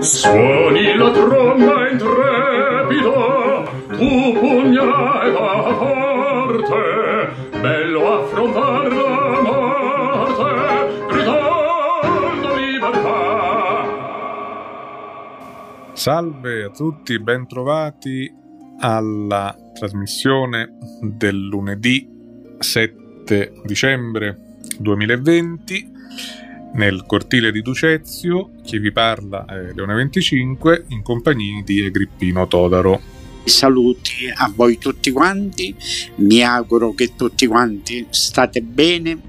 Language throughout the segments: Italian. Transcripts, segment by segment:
Suoni la tromba intrepida, tu pugnalata forte, bello affrontar la morte, gridando libertà. Salve a tutti, bentrovati alla trasmissione del lunedì 7 dicembre 2020 nel cortile di Ducezio. Chi vi parla è Leone 25 in compagnia di Agrippino Todaro. Saluti a voi tutti quanti, mi auguro che tutti quanti state bene.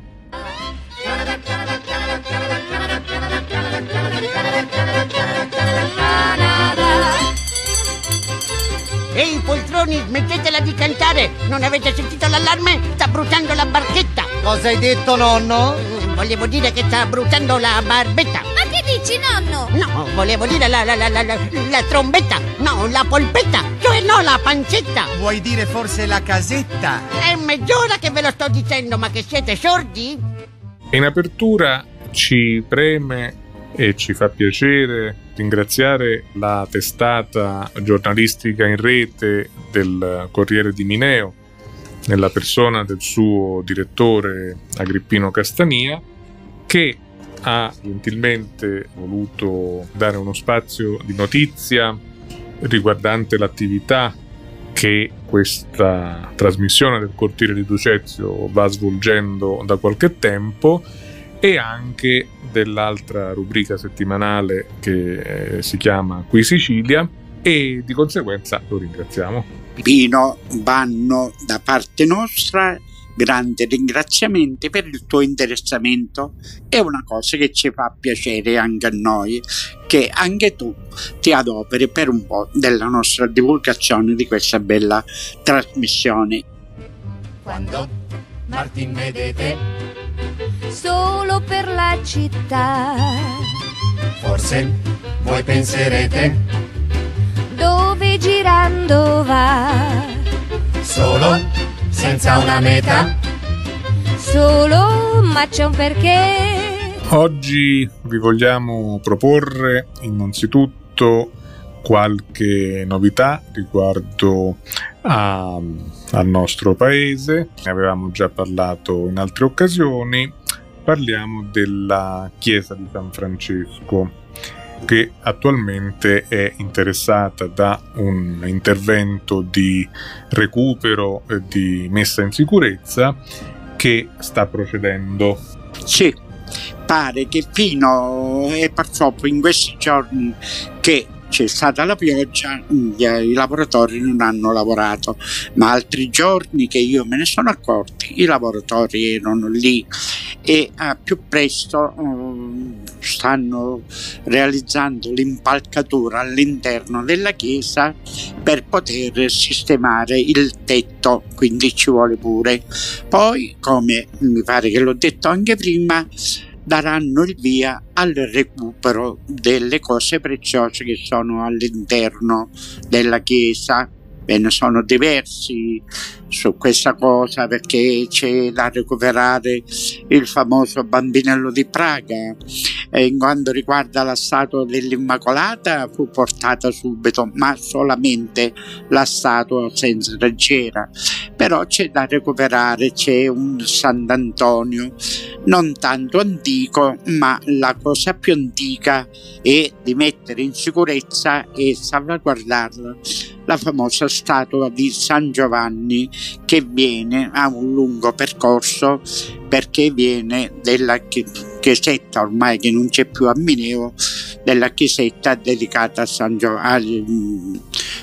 Ehi poltroni, smettetela di cantare! Non avete sentito l'allarme? Sta bruciando la barchetta! Cosa hai detto, nonno? Volevo dire che sta bruciando la barbetta! Ma che dici, nonno? No, volevo dire la, la, la, la, la, la trombetta! No, la polpetta! Cioè no, la pancetta! Vuoi dire forse la casetta? È mezz'ora che ve lo sto dicendo, ma che siete sordi? In apertura ci preme e ci fa piacere ringraziare la testata giornalistica in rete del Corriere di Mineo, nella persona del suo direttore Agrippino Castania, che ha gentilmente voluto dare uno spazio di notizia riguardante l'attività che questa trasmissione del Cortile di Ducezio va svolgendo da qualche tempo e anche dell'altra rubrica settimanale che eh, si chiama Qui Sicilia e di conseguenza lo ringraziamo. Pino, vanno da parte nostra grandi ringraziamenti per il tuo interessamento. È una cosa che ci fa piacere anche a noi, che anche tu ti adoperi per un po' della nostra divulgazione di questa bella trasmissione. Quando Martin vedete, Solo per la città. forse voi penserete, Dove girando va. solo senza una meta, Solo, ma c'è un perché. Oggi vi vogliamo proporre innanzitutto qualche novità riguardo a- al nostro paese, ne avevamo già parlato in altre occasioni, parliamo della chiesa di San Francesco che attualmente è interessata da un intervento di recupero e di messa in sicurezza che sta procedendo. Sì, pare che fino e purtroppo in questi giorni che c'è stata la pioggia, i lavoratori non hanno lavorato, ma altri giorni che io me ne sono accorto, i lavoratori erano lì e a più presto eh, stanno realizzando l'impalcatura all'interno della chiesa per poter sistemare il tetto, quindi ci vuole pure. Poi, come mi pare che l'ho detto anche prima, daranno il via al recupero delle cose preziose che sono all'interno della chiesa. Ve ne sono diversi su questa cosa perché c'è da recuperare il famoso bambinello di Praga. E in quanto riguarda la statua dell'Immacolata fu portata subito, ma solamente la statua senza raggiera. Però c'è da recuperare, c'è un Sant'Antonio non tanto antico, ma la cosa più antica è di mettere in sicurezza e salvaguardarla. La famosa statua di San Giovanni che viene a un lungo percorso perché viene della chiesetta ormai che non c'è più a Mineo della chiesetta dedicata a San, Gio- a, mm,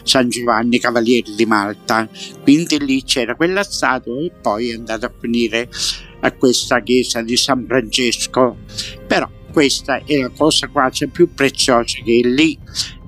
San Giovanni Cavaliere di Malta. Quindi lì c'era quella statua e poi è andata a finire a questa chiesa di San Francesco. Però questa è la cosa quasi più preziosa che è lì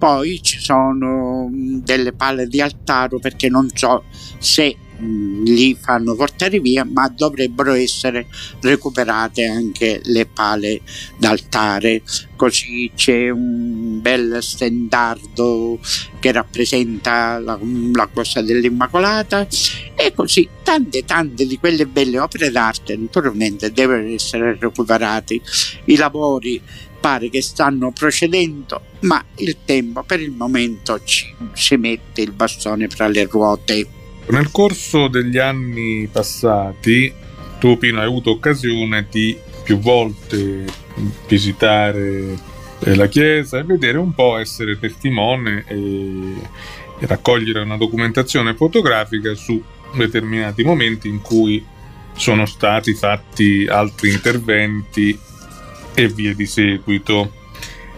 poi ci sono mm, delle palle di altaro perché non so se li fanno portare via, ma dovrebbero essere recuperate anche le pale d'altare. Così c'è un bel stendardo che rappresenta la, la cosa dell'Immacolata e così tante tante di quelle belle opere d'arte naturalmente devono essere recuperate. I lavori pare che stanno procedendo, ma il tempo per il momento ci, ci mette il bastone fra le ruote. Nel corso degli anni passati, tu Pino hai avuto occasione di più volte visitare eh, la chiesa e vedere un po', essere testimone e, e raccogliere una documentazione fotografica su determinati momenti in cui sono stati fatti altri interventi e via di seguito.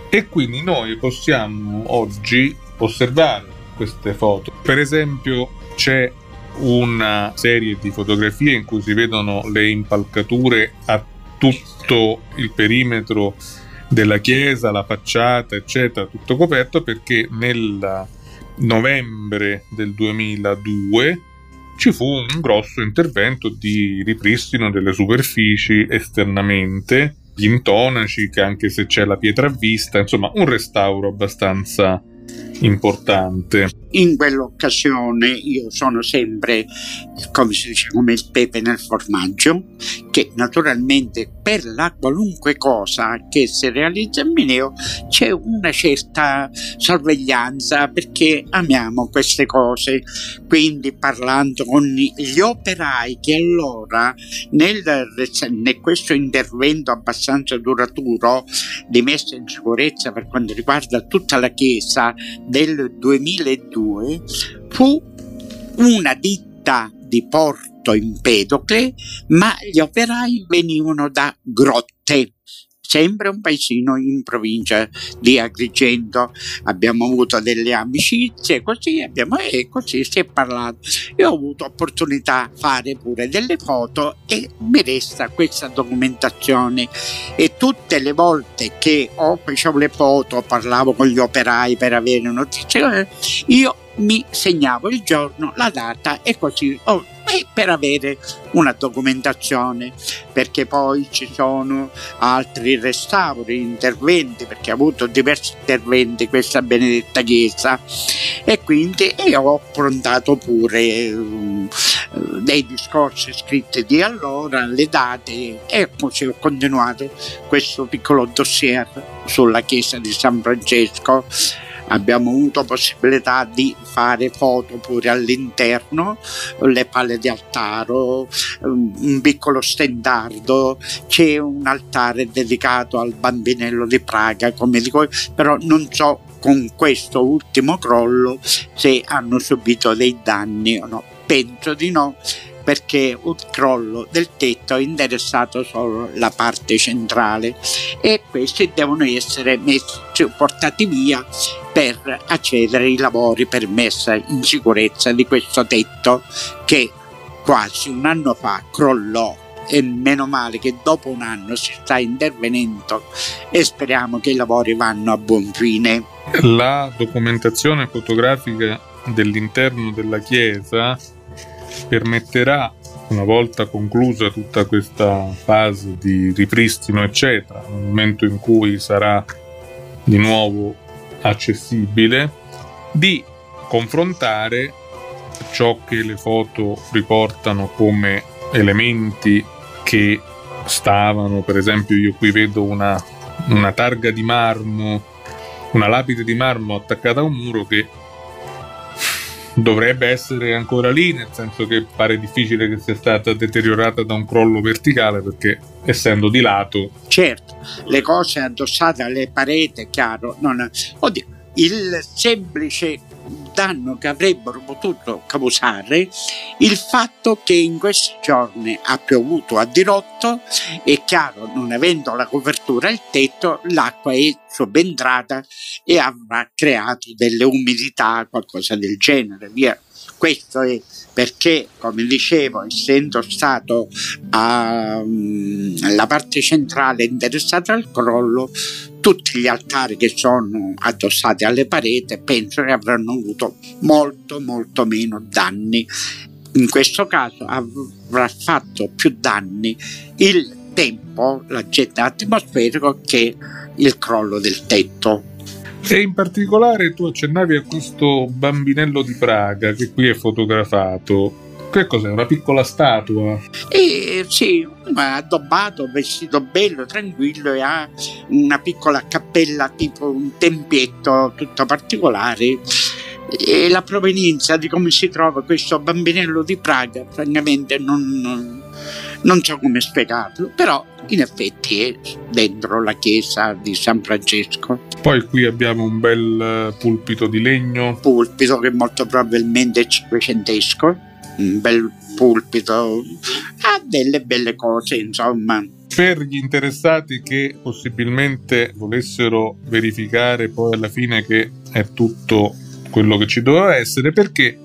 E quindi noi possiamo oggi osservare queste foto. Per esempio c'è una serie di fotografie in cui si vedono le impalcature a tutto il perimetro della chiesa, la facciata, eccetera, tutto coperto perché nel novembre del 2002 ci fu un grosso intervento di ripristino delle superfici esternamente gli intonaci, che anche se c'è la pietra a vista, insomma un restauro abbastanza importante. In quell'occasione io sono sempre, come si dice, come il pepe nel formaggio, che naturalmente per la qualunque cosa che si realizza in Mineo c'è una certa sorveglianza perché amiamo queste cose. Quindi parlando con gli operai che allora nel, nel questo intervento abbastanza duraturo di messa in sicurezza per quanto riguarda tutta la chiesa del 2002 fu una ditta di Porto Empedocle, ma gli operai venivano da Grotte, sempre un paesino in provincia di Agrigento. Abbiamo avuto delle amicizie, così abbiamo, e così si è parlato. Io ho avuto opportunità di fare pure delle foto e mi resta questa documentazione. E tutte le volte che ho facevo le foto, parlavo con gli operai per avere notizie, io mi segnavo il giorno, la data e così oh, e per avere una documentazione perché poi ci sono altri restauri, interventi perché ha avuto diversi interventi questa benedetta chiesa. E quindi io ho affrontato pure um, dei discorsi scritti di allora, le date e così ho continuato questo piccolo dossier sulla chiesa di San Francesco abbiamo avuto possibilità di fare foto pure all'interno, le palle di altaro, un piccolo stendardo, c'è un altare dedicato al bambinello di Praga, come dico, però non so con questo ultimo crollo se hanno subito dei danni o no. Penso di no perché un crollo del tetto ha interessato solo la parte centrale e questi devono essere messi, portati via per accedere ai lavori per messa in sicurezza di questo tetto che quasi un anno fa crollò e meno male che dopo un anno si sta intervenendo e speriamo che i lavori vanno a buon fine. La documentazione fotografica dell'interno della chiesa permetterà, una volta conclusa tutta questa fase di ripristino, eccetera, nel momento in cui sarà di nuovo accessibile, di confrontare ciò che le foto riportano come elementi che stavano, per esempio io qui vedo una, una targa di marmo, una lapide di marmo attaccata a un muro che dovrebbe essere ancora lì, nel senso che pare difficile che sia stata deteriorata da un crollo verticale perché essendo di lato. Certo, le cose addossate alle pareti, chiaro, non... Oddio, il semplice danno che avrebbero potuto causare il fatto che in questi giorni ha piovuto a dirotto e chiaro non avendo la copertura al tetto l'acqua è subentrata e avrà creato delle umidità qualcosa del genere. Via questo è perché, come dicevo, essendo stato alla mm, parte centrale interessata al crollo, tutti gli altari che sono addossati alle pareti penso che avranno avuto molto molto meno danni in questo caso avrà fatto più danni il tempo, l'agente atmosferico, che il crollo del tetto. E in particolare tu accennavi a questo bambinello di Praga che qui è fotografato. Che cos'è? Una piccola statua? E sì, addobbato, vestito bello, tranquillo e ha una piccola cappella tipo un tempietto tutto particolare. E la provenienza di come si trova questo bambinello di Praga, francamente non, non, non so come spiegarlo, però in effetti è dentro la chiesa di San Francesco. Poi qui abbiamo un bel pulpito di legno. Pulpito che molto probabilmente è cinquecentesco un bel pulpito, ha delle belle cose, insomma. Per gli interessati che possibilmente volessero verificare poi alla fine che è tutto quello che ci doveva essere, perché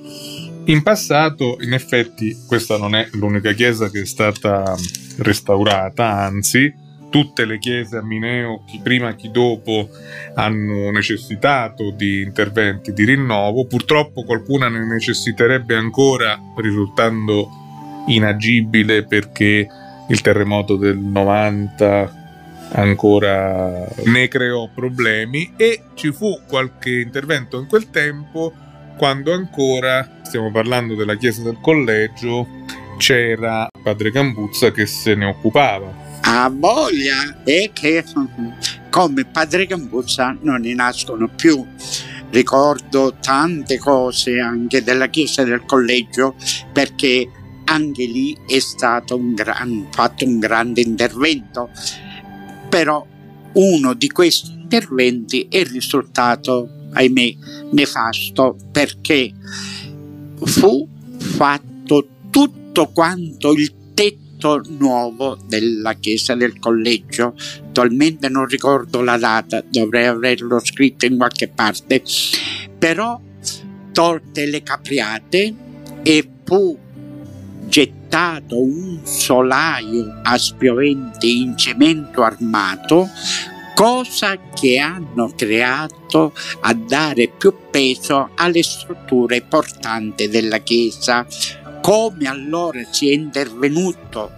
in passato, in effetti, questa non è l'unica chiesa che è stata restaurata, anzi, tutte le chiese a Mineo, chi prima chi dopo, hanno necessitato di interventi di rinnovo. Purtroppo qualcuna ne necessiterebbe ancora, risultando inagibile perché il terremoto del 90 ancora ne creò problemi e ci fu qualche intervento in quel tempo quando ancora, stiamo parlando della chiesa del collegio, c'era padre Gambuzza che se ne occupava ha voglia e che come padre Gambuzza non ne nascono più. Ricordo tante cose anche della chiesa del collegio perché anche lì è stato un gran, fatto un grande intervento, però uno di questi interventi è risultato, ahimè, nefasto perché fu fatto tutto quanto il tetto nuovo della chiesa del collegio. Attualmente non ricordo la data, dovrei averlo scritto in qualche parte, però tolte le capriate e fu gettato un solaio a spioventi in cemento armato cosa che hanno creato a dare più peso alle strutture portanti della Chiesa, come allora si è intervenuto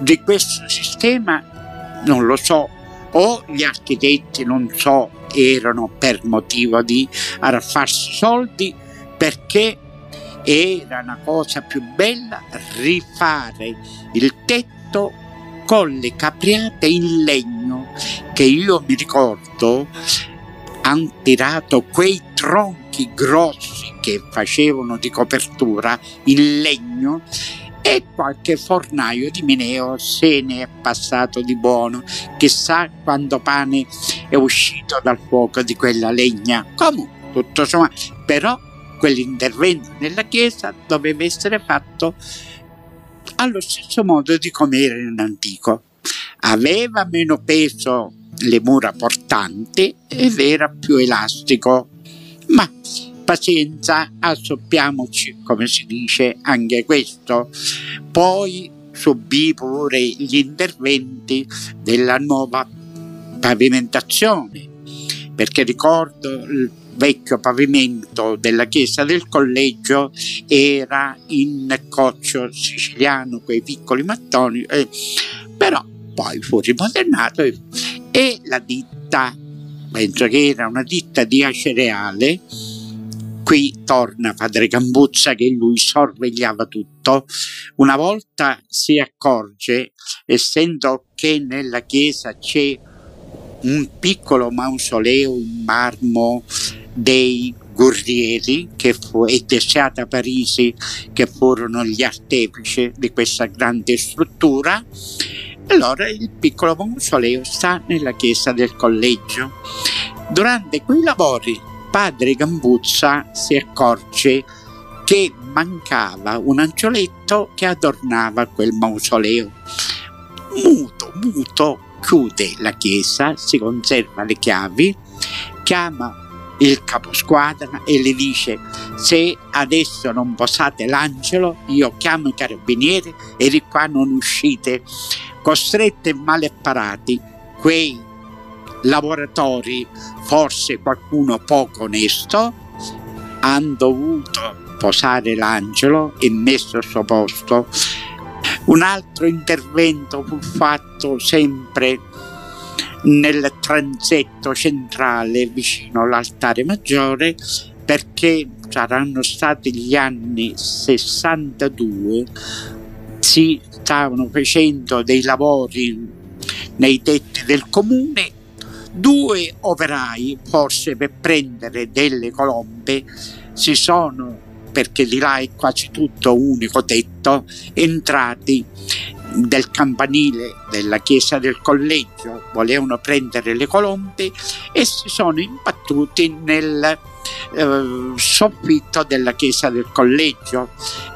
di questo sistema non lo so. O gli architetti non so erano per motivo di arraffarsi soldi perché era una cosa più bella rifare il tetto con le capriate in legno che io mi ricordo hanno tirato quei tronchi grossi che facevano di copertura in legno e qualche fornaio di Mineo se ne è passato di buono. Chissà quando pane è uscito dal fuoco di quella legna. Comunque, tutto sommato, però quell'intervento nella chiesa doveva essere fatto allo stesso modo di come era in antico. Aveva meno peso le mura portanti ed era più elastico, ma pazienza, assoppiamoci, come si dice, anche questo. Poi subì pure gli interventi della nuova pavimentazione, perché ricordo il vecchio pavimento della chiesa del collegio era in coccio siciliano, quei piccoli mattoni, eh, però poi fu rimodernato e, e la ditta, penso che era una ditta di acereale, Qui torna padre Gambuzza che lui sorvegliava tutto. Una volta si accorge, essendo che nella chiesa c'è un piccolo mausoleo in marmo dei Gurrieri, fu e Tessiata Parisi, che furono gli artefici di questa grande struttura. Allora il piccolo mausoleo sta nella chiesa del collegio. Durante quei lavori padre Gambuzza si accorge che mancava un angioletto che adornava quel mausoleo. Muto, muto, chiude la chiesa, si conserva le chiavi, chiama il caposquadra e le dice se adesso non posate l'angelo io chiamo i carabinieri e di qua non uscite costretti e male parati quei lavoratori, forse qualcuno poco onesto, hanno dovuto posare l'angelo e messo al suo posto. Un altro intervento fu fatto sempre nel transetto centrale vicino all'altare maggiore perché saranno stati gli anni 62 si stavano facendo dei lavori nei tetti del comune. Due operai forse per prendere delle colombe si sono perché di là è quasi tutto unico tetto entrati del campanile della chiesa del collegio. Volevano prendere le colombe e si sono imbattuti nel eh, soffitto della chiesa del collegio.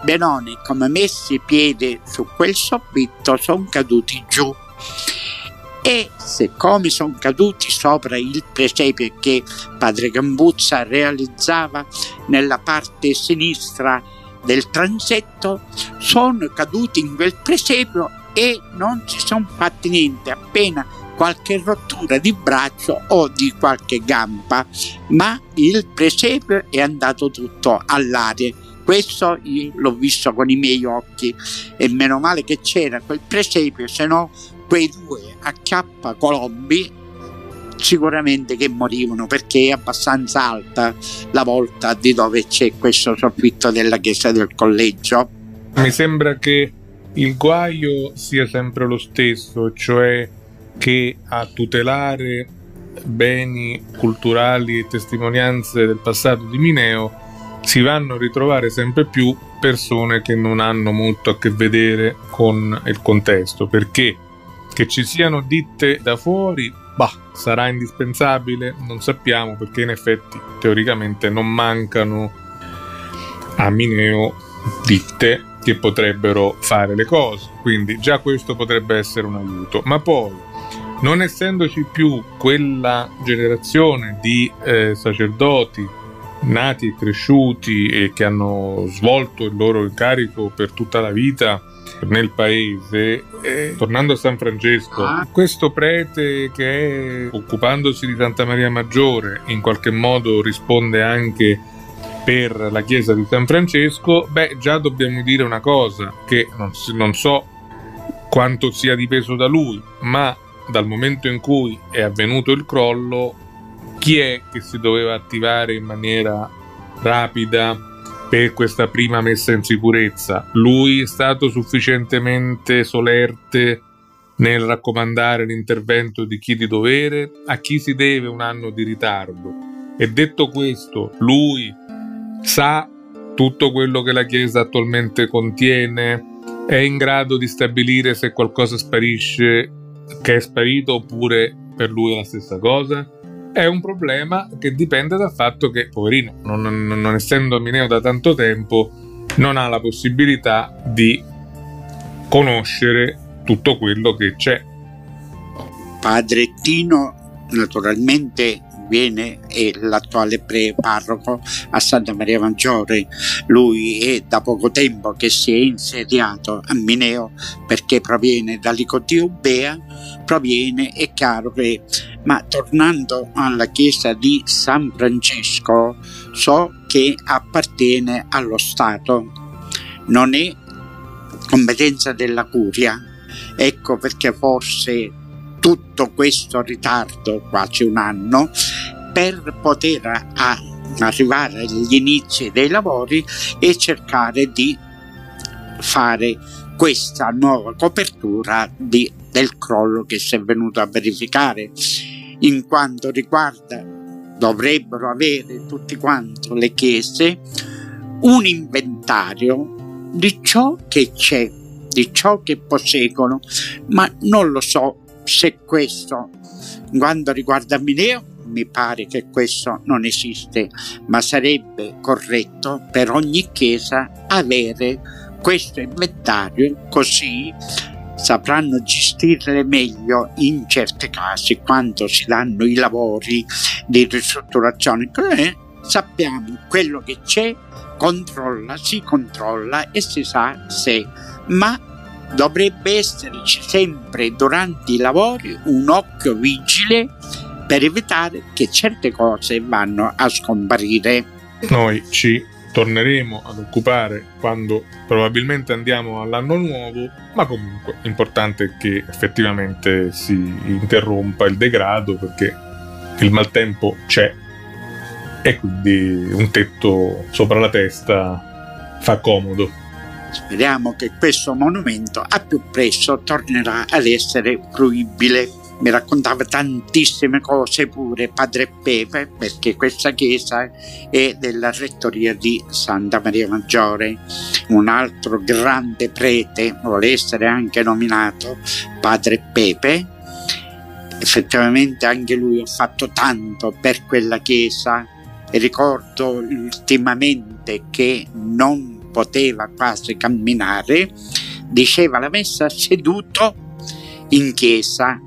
Benoni come messi piede su quel soffitto sono caduti giù e siccome sono caduti sopra il presepio che padre Gambuzza realizzava nella parte sinistra del transetto sono caduti in quel presepio e non si sono fatti niente appena qualche rottura di braccio o di qualche gamba. Ma il presepio è andato tutto all'aria. Questo io l'ho visto con i miei occhi. E meno male che c'era quel presepio se no quei due acchiappa colombi sicuramente che morivano perché è abbastanza alta la volta di dove c'è questo soffitto della chiesa del collegio. Mi sembra che il guaio sia sempre lo stesso, cioè che a tutelare beni culturali e testimonianze del passato di Mineo si vanno a ritrovare sempre più persone che non hanno molto a che vedere con il contesto, perché che ci siano ditte da fuori, bah, sarà indispensabile, non sappiamo perché in effetti teoricamente non mancano a Mineo ditte che potrebbero fare le cose, quindi già questo potrebbe essere un aiuto, ma poi non essendoci più quella generazione di eh, sacerdoti nati e cresciuti e che hanno svolto il loro incarico per tutta la vita nel paese, eh, tornando a San Francesco, ah. questo prete che occupandosi di Santa Maria Maggiore in qualche modo risponde anche per la chiesa di San Francesco, beh già dobbiamo dire una cosa, che non, non so quanto sia dipeso da lui, ma dal momento in cui è avvenuto il crollo, chi è che si doveva attivare in maniera rapida per questa prima messa in sicurezza. Lui è stato sufficientemente solerte nel raccomandare l'intervento di chi di dovere, a chi si deve un anno di ritardo. E detto questo, lui sa tutto quello che la Chiesa attualmente contiene, è in grado di stabilire se qualcosa sparisce, che è sparito oppure per lui è la stessa cosa? È un problema che dipende dal fatto che, poverino, non, non, non essendo a Mineo da tanto tempo, non ha la possibilità di conoscere tutto quello che c'è. Padre Tino naturalmente viene è l'attuale pre-parroco a Santa Maria Maggiore. Lui è da poco tempo che si è insediato a Mineo perché proviene da Licodio Bea, proviene, è chiaro che ma tornando alla chiesa di San Francesco so che appartiene allo Stato, non è competenza della curia. Ecco perché forse tutto questo ritardo, quasi un anno, per poter arrivare agli inizi dei lavori e cercare di fare questa nuova copertura di, del crollo che si è venuto a verificare. In quanto riguarda dovrebbero avere tutti quanti le chiese un inventario di ciò che c'è, di ciò che posseggono, ma non lo so se questo, quando riguarda Mineo, mi pare che questo non esiste, ma sarebbe corretto per ogni chiesa avere questo inventario così sapranno gestirle meglio in certi casi quando si danno i lavori di ristrutturazione. Eh, sappiamo quello che c'è, controlla, si controlla e si sa se, ma dovrebbe esserci sempre durante i lavori un occhio vigile per evitare che certe cose vanno a scomparire. Noi ci torneremo ad occupare quando probabilmente andiamo all'anno nuovo, ma comunque importante che effettivamente si interrompa il degrado perché il maltempo c'è e quindi un tetto sopra la testa fa comodo. Speriamo che questo monumento a più presto tornerà ad essere fruibile. Mi raccontava tantissime cose pure padre Pepe perché questa chiesa è della rettoria di Santa Maria Maggiore. Un altro grande prete vuole essere anche nominato padre Pepe. Effettivamente anche lui ha fatto tanto per quella chiesa. E ricordo ultimamente che non poteva quasi camminare diceva la messa seduto in chiesa.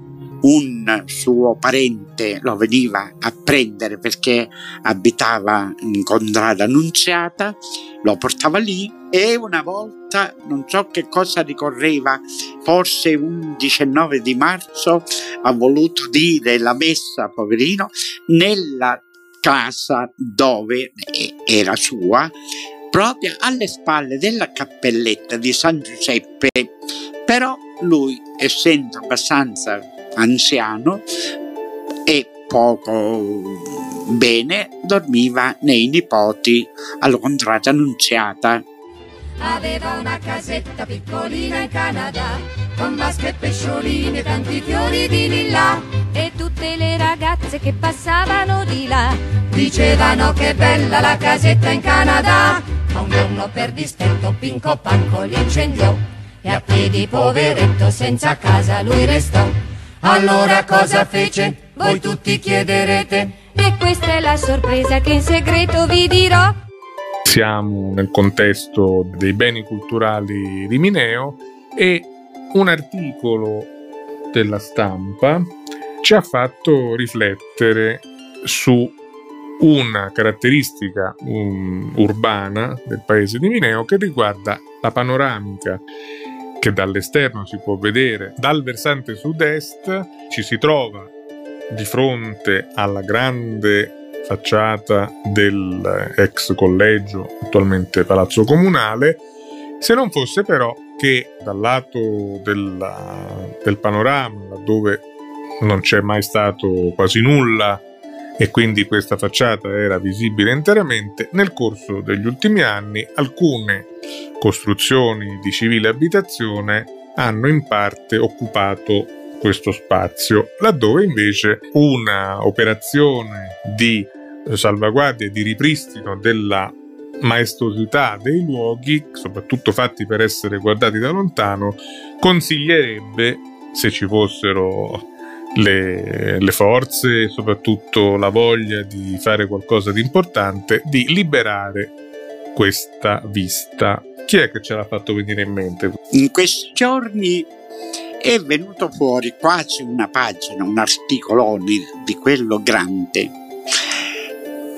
Un suo parente lo veniva a prendere perché abitava in contrada annunziata, lo portava lì e una volta, non so che cosa ricorreva, forse un 19 di marzo, ha voluto dire la messa, poverino, nella casa dove era sua, proprio alle spalle della cappelletta di San Giuseppe. Però lui, essendo abbastanza anziano e poco bene dormiva nei nipoti alla contrata annunziata. Aveva una casetta piccolina in Canada con vasche e pescioline e tanti fiori di lilla e tutte le ragazze che passavano di là dicevano che bella la casetta in Canada ma un giorno per dispetto Pinco Panco l'incendiò e a piedi poveretto senza casa lui restò allora cosa fece? Voi tutti chiederete. E questa è la sorpresa che in segreto vi dirò. Siamo nel contesto dei beni culturali di Mineo e un articolo della stampa ci ha fatto riflettere su una caratteristica um, urbana del paese di Mineo che riguarda la panoramica che dall'esterno si può vedere. Dal versante sud-est ci si trova di fronte alla grande facciata dell'ex collegio, attualmente palazzo comunale, se non fosse però che dal lato della, del panorama, dove non c'è mai stato quasi nulla e quindi questa facciata era visibile interamente, nel corso degli ultimi anni alcune costruzioni di civile abitazione hanno in parte occupato questo spazio, laddove invece una operazione di salvaguardia e di ripristino della maestosità dei luoghi, soprattutto fatti per essere guardati da lontano, consiglierebbe, se ci fossero le, le forze e soprattutto la voglia di fare qualcosa di importante, di liberare questa vista. Chi è che ce l'ha fatto venire in mente? In questi giorni è venuto fuori quasi una pagina, un articolone di quello grande.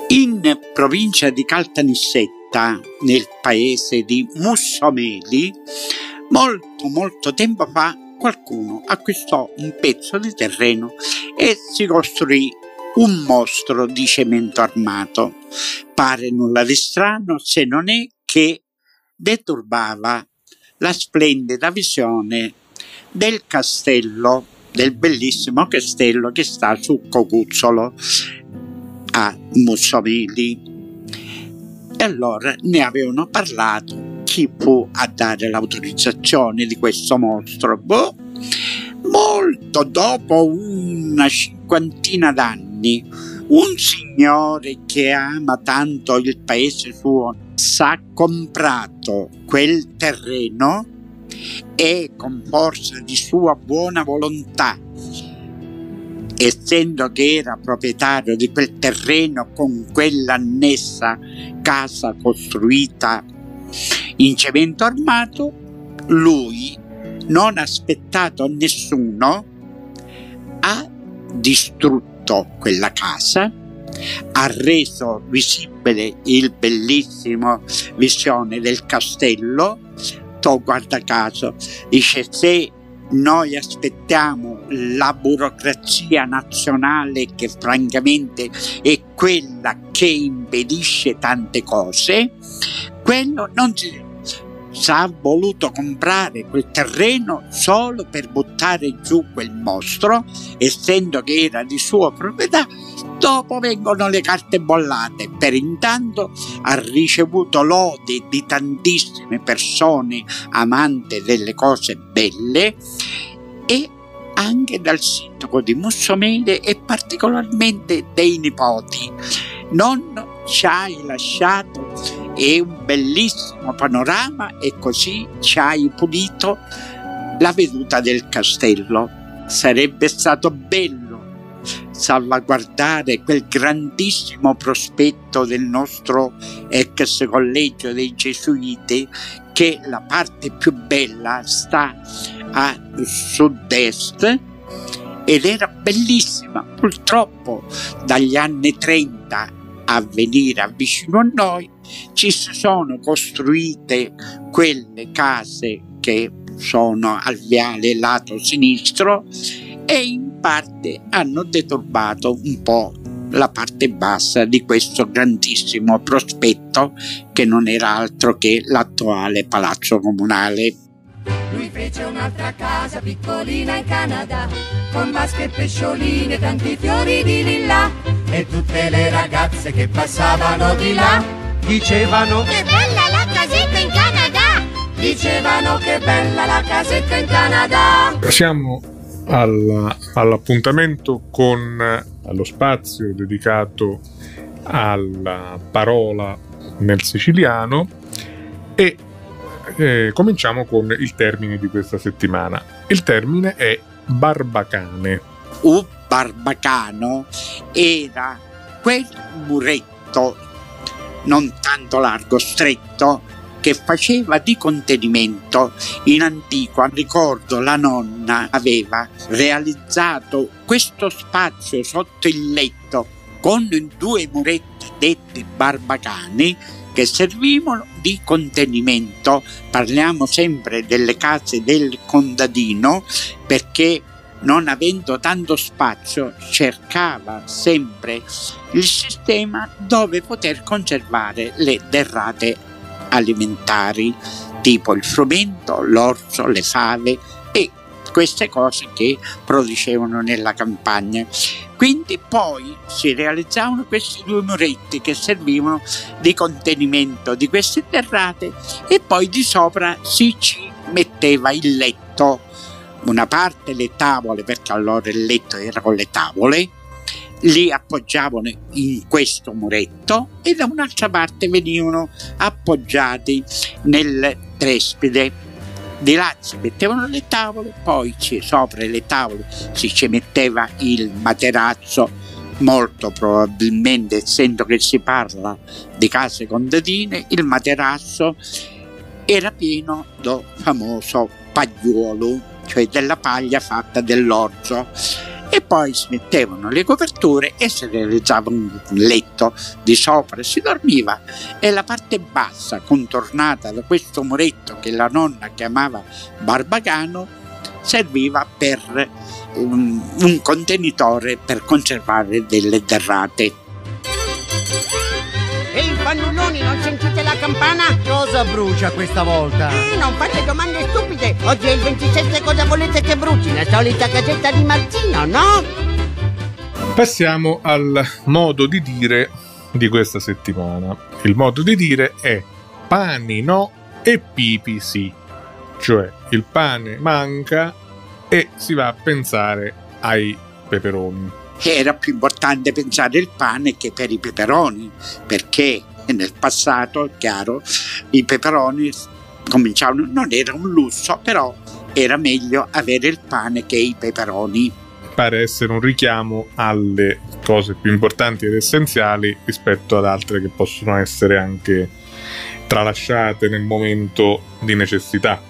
In provincia di Caltanissetta, nel paese di Mussomeli, molto molto tempo fa qualcuno acquistò un pezzo di terreno e si costruì un mostro di cemento armato. Pare nulla di strano se non è che deturbava la splendida visione del castello, del bellissimo castello che sta su Cocuzzolo a Mussomeli. E allora ne avevano parlato chi a dare l'autorizzazione di questo mostro? Boh, molto dopo una cinquantina d'anni, un signore che ama tanto il paese suo s'ha comprato quel terreno e con forza di sua buona volontà essendo che era proprietario di quel terreno con quell'annessa casa costruita in cemento armato, lui, non aspettato nessuno, ha distrutto quella casa, ha reso visibile il bellissimo visione del castello, to guarda caso, dice se noi aspettiamo la burocrazia nazionale che francamente è quella che impedisce tante cose, quello non si ha voluto comprare quel terreno solo per buttare giù quel mostro, essendo che era di sua proprietà, dopo vengono le carte bollate. Per intanto ha ricevuto lodi di tantissime persone amanti delle cose belle e anche dal sindaco di Mussomede e particolarmente dei nipoti. Nonno ci hai lasciato è un bellissimo panorama e così ci hai pulito la veduta del castello. Sarebbe stato bello salvaguardare quel grandissimo prospetto del nostro ex collegio dei Gesuiti che la parte più bella sta a sud-est ed era bellissima. Purtroppo dagli anni 30 a venire vicino a noi ci sono costruite quelle case che sono al viale lato sinistro e in parte hanno deturbato un po' la parte bassa di questo grandissimo prospetto che non era altro che l'attuale palazzo comunale. Lui fece un'altra casa piccolina in Canada, con vasche e pescioline tanti fiori di lilla. E tutte le ragazze che passavano di là dicevano Che bella la casetta in Canada! Dicevano che bella la casetta in Canada! Siamo alla, all'appuntamento con allo spazio dedicato alla parola nel siciliano e eh, cominciamo con il termine di questa settimana. Il termine è barbacane. Un barbacano era quel muretto non tanto largo, stretto, che faceva di contenimento. In antico, ricordo, la nonna aveva realizzato questo spazio sotto il letto con due muretti detti barbacani che servivano di contenimento. Parliamo sempre delle case del contadino perché non avendo tanto spazio cercava sempre il sistema dove poter conservare le derrate alimentari tipo il frumento, l'orzo, le fave e queste cose che producevano nella campagna. Quindi poi si realizzavano questi due muretti che servivano di contenimento di queste derrate e poi di sopra si ci metteva il letto, una parte le tavole perché allora il letto era con le tavole li appoggiavano in questo muretto e da un'altra parte venivano appoggiati nel trespide. Di là si mettevano le tavole, poi sopra le tavole si ci metteva il materazzo, molto probabilmente, essendo che si parla di case contadine, il materazzo era pieno del famoso pagliuolo, cioè della paglia fatta dell'orzo e poi si mettevano le coperture e si realizzava un letto di sopra si dormiva e la parte bassa contornata da questo muretto che la nonna chiamava barbagano serviva per un, un contenitore per conservare delle derrate. Ehi, fannulloni, non sentite la campana? Cosa brucia questa volta? Eh, non fate domande stupide. Oggi è il 27, cosa volete che bruci? La solita casetta di Martino, no? Passiamo al modo di dire di questa settimana. Il modo di dire è pani no e pipi sì. Cioè il pane manca e si va a pensare ai peperoni era più importante pensare al pane che per i peperoni, perché nel passato, chiaro, i peperoni cominciavano, non era un lusso, però era meglio avere il pane che i peperoni. Pare essere un richiamo alle cose più importanti ed essenziali rispetto ad altre che possono essere anche tralasciate nel momento di necessità.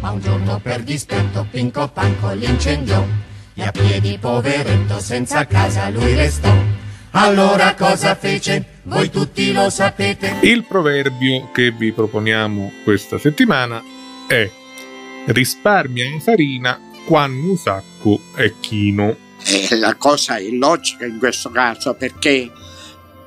Ma un giorno per dispetto Pinco Panco l'incendiò e a piedi poveretto senza casa lui restò. Allora cosa fece? Voi tutti lo sapete. Il proverbio che vi proponiamo questa settimana è risparmia in farina quando un sacco è chino. E la cosa è illogica in questo caso perché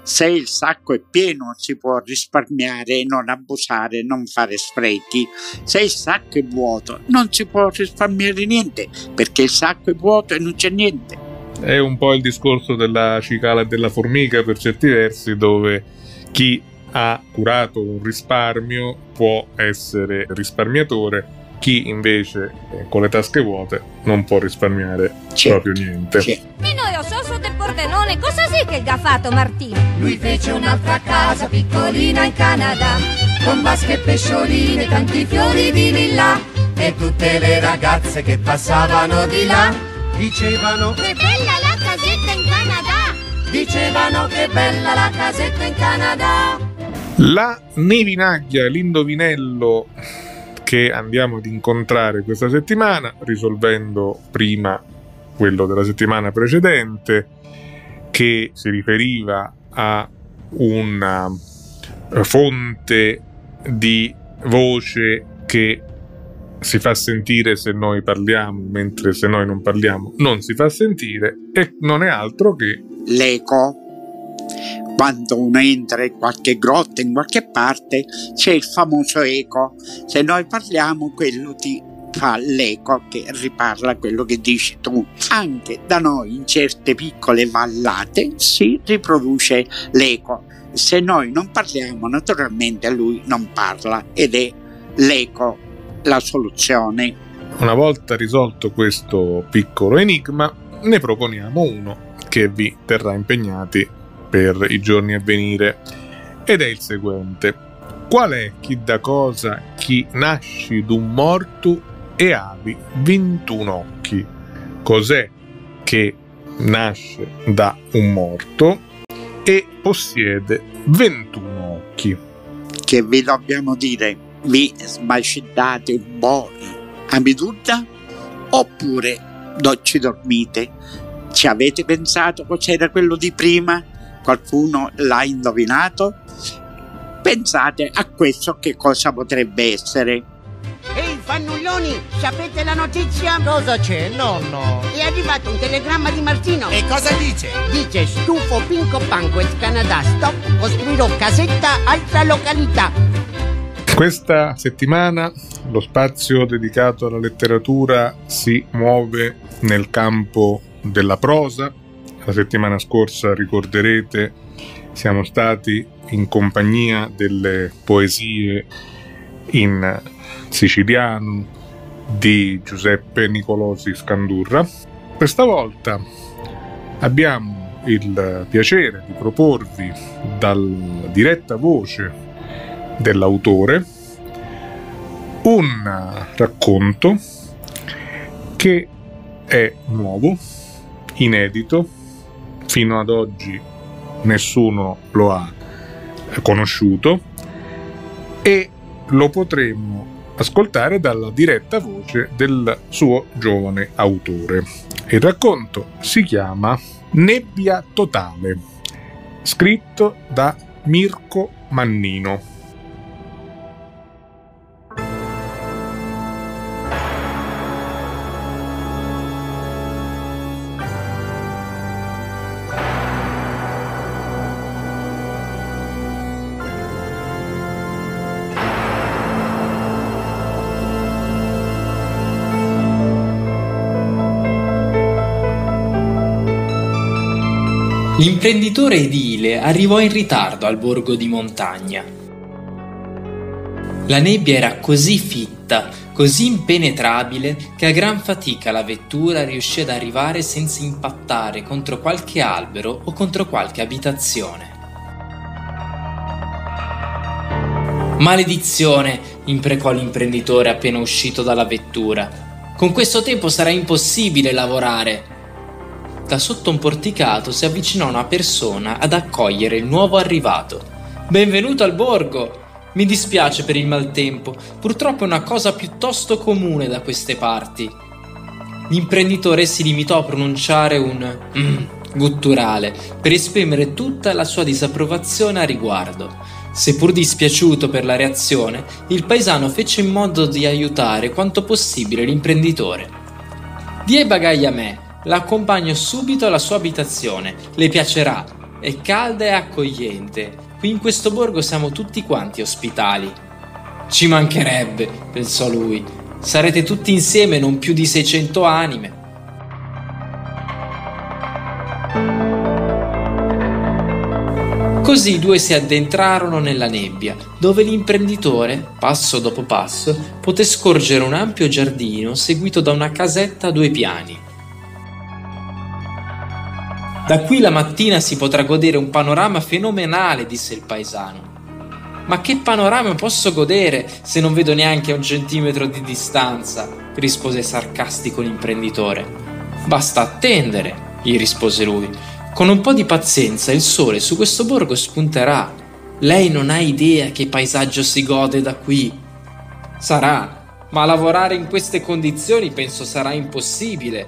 se il sacco è pieno si può risparmiare, non abusare, non fare sprechi. Se il sacco è vuoto non si può risparmiare niente perché il sacco è vuoto e non c'è niente. È un po' il discorso della cicala e della formica per certi versi dove chi ha curato un risparmio può essere risparmiatore chi invece eh, con le tasche vuote non può risparmiare Sì. proprio niente. Sì. Minore sosso del Pordenone, cosa sì che ha fatto Martino? Lui fece un'altra casa piccolina in Canada, con vasche e pescioline, tanti fiori di lilla, e tutte le ragazze che passavano di là, dicevano, Che bella la casetta in Canada! dicevano che bella la casetta in Canada. La nevinaglia, l'indovinello che andiamo ad incontrare questa settimana, risolvendo prima quello della settimana precedente, che si riferiva a una eh, fonte di voce che si fa sentire se noi parliamo, mentre se noi non parliamo non si fa sentire, e non è altro che L'eco. Quando uno entra in qualche grotta, in qualche parte, c'è il famoso eco. Se noi parliamo, quello ti fa l'eco che riparla quello che dici tu. Anche da noi in certe piccole vallate si riproduce l'eco. Se noi non parliamo, naturalmente lui non parla ed è l'eco la soluzione. Una volta risolto questo piccolo enigma, ne proponiamo uno che vi terrà impegnati per i giorni a venire ed è il seguente. Qual è chi da cosa chi nasci d'un morto e avi 21 occhi? Cos'è che nasce da un morto e possiede 21 occhi? Che vi dobbiamo dire? Vi smacinate un po' a oppure non ci dormite? Ci avete pensato cos'era quello di prima? Qualcuno l'ha indovinato? Pensate a questo che cosa potrebbe essere. Ehi, fannulloni, sapete la notizia? Cosa c'è, nonno? È arrivato un telegramma di Martino. E cosa dice? Dice stufo Pinco Panquet Canada stop costruirò casetta altra località. Questa settimana lo spazio dedicato alla letteratura si muove nel campo della prosa. La settimana scorsa, ricorderete, siamo stati in compagnia delle poesie in siciliano di Giuseppe Nicolosi Scandurra. Questa volta abbiamo il piacere di proporvi dalla diretta voce dell'autore un racconto che è nuovo, inedito, fino ad oggi nessuno lo ha conosciuto e lo potremmo ascoltare dalla diretta voce del suo giovane autore. Il racconto si chiama Nebbia totale, scritto da Mirko Mannino. L'imprenditore edile arrivò in ritardo al borgo di montagna. La nebbia era così fitta, così impenetrabile, che a gran fatica la vettura riuscì ad arrivare senza impattare contro qualche albero o contro qualche abitazione. Maledizione! imprecò l'imprenditore appena uscito dalla vettura. Con questo tempo sarà impossibile lavorare. Da sotto un porticato si avvicinò una persona ad accogliere il nuovo arrivato. Benvenuto al borgo! Mi dispiace per il maltempo, purtroppo è una cosa piuttosto comune da queste parti. L'imprenditore si limitò a pronunciare un mm gutturale per esprimere tutta la sua disapprovazione a riguardo. Seppur dispiaciuto per la reazione, il paesano fece in modo di aiutare quanto possibile l'imprenditore. Dia i bagagli a me, la accompagno subito alla sua abitazione, le piacerà, è calda e accogliente, qui in questo borgo siamo tutti quanti ospitali. Ci mancherebbe, pensò lui, sarete tutti insieme non più di 600 anime. Così i due si addentrarono nella nebbia, dove l'imprenditore, passo dopo passo, poté scorgere un ampio giardino seguito da una casetta a due piani. Da qui la mattina si potrà godere un panorama fenomenale, disse il paesano. Ma che panorama posso godere se non vedo neanche a un centimetro di distanza? rispose sarcastico l'imprenditore. Basta attendere, gli rispose lui. Con un po' di pazienza il sole su questo borgo spunterà. Lei non ha idea che paesaggio si gode da qui. Sarà, ma lavorare in queste condizioni penso sarà impossibile.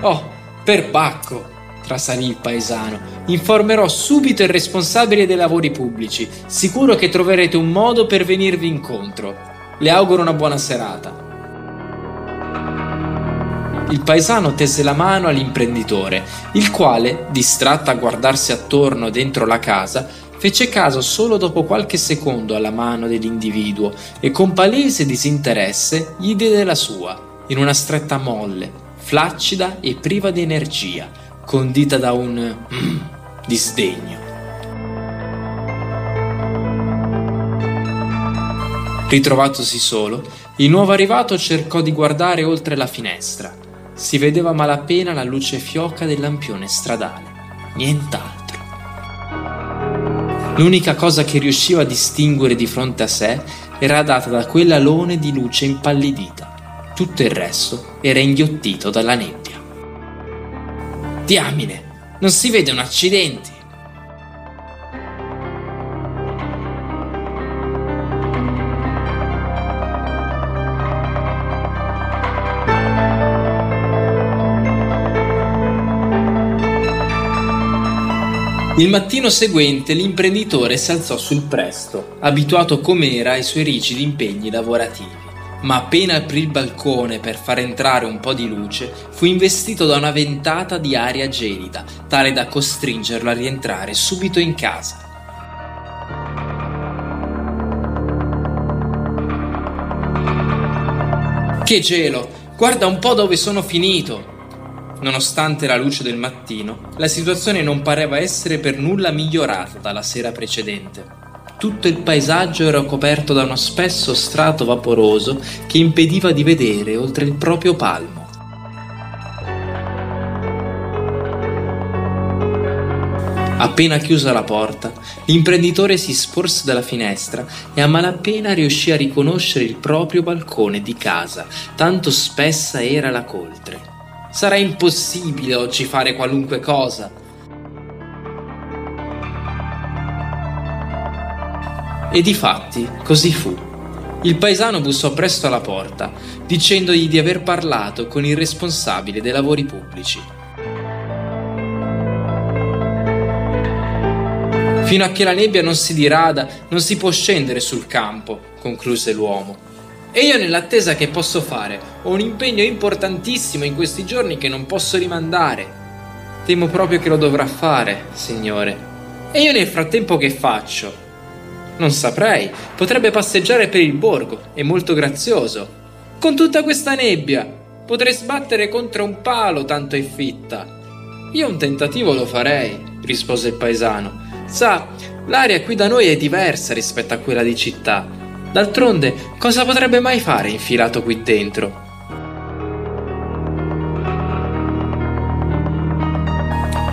Oh, per Bacco, trasalì il paesano, informerò subito il responsabile dei lavori pubblici. Sicuro che troverete un modo per venirvi incontro. Le auguro una buona serata. Il paesano tese la mano all'imprenditore, il quale, distratto a guardarsi attorno dentro la casa, fece caso solo dopo qualche secondo alla mano dell'individuo e con palese disinteresse gli diede la sua, in una stretta molle, flaccida e priva di energia, condita da un mm, disdegno. Ritrovatosi solo, il nuovo arrivato cercò di guardare oltre la finestra si vedeva malapena la luce fioca del lampione stradale, nient'altro. L'unica cosa che riusciva a distinguere di fronte a sé era data da quell'alone di luce impallidita. Tutto il resto era inghiottito dalla nebbia. Diamine, non si vede un accidente! Il mattino seguente l'imprenditore si alzò sul presto, abituato com'era ai suoi rigidi impegni lavorativi. Ma appena aprì il balcone per far entrare un po' di luce, fu investito da una ventata di aria gelida, tale da costringerlo a rientrare subito in casa. Che gelo! Guarda un po' dove sono finito! Nonostante la luce del mattino, la situazione non pareva essere per nulla migliorata dalla sera precedente. Tutto il paesaggio era coperto da uno spesso strato vaporoso che impediva di vedere oltre il proprio palmo. Appena chiusa la porta, l'imprenditore si sporse dalla finestra e a malapena riuscì a riconoscere il proprio balcone di casa, tanto spessa era la coltre. Sarà impossibile oggi fare qualunque cosa. E di fatti così fu. Il paesano bussò presto alla porta, dicendogli di aver parlato con il responsabile dei lavori pubblici. Fino a che la nebbia non si dirada, non si può scendere sul campo, concluse l'uomo. E io nell'attesa che posso fare? Ho un impegno importantissimo in questi giorni che non posso rimandare. Temo proprio che lo dovrà fare, signore. E io nel frattempo che faccio? Non saprei. Potrebbe passeggiare per il borgo, è molto grazioso. Con tutta questa nebbia, potrei sbattere contro un palo, tanto è fitta. Io un tentativo lo farei, rispose il paesano. Sa, l'aria qui da noi è diversa rispetto a quella di città. D'altronde, cosa potrebbe mai fare infilato qui dentro?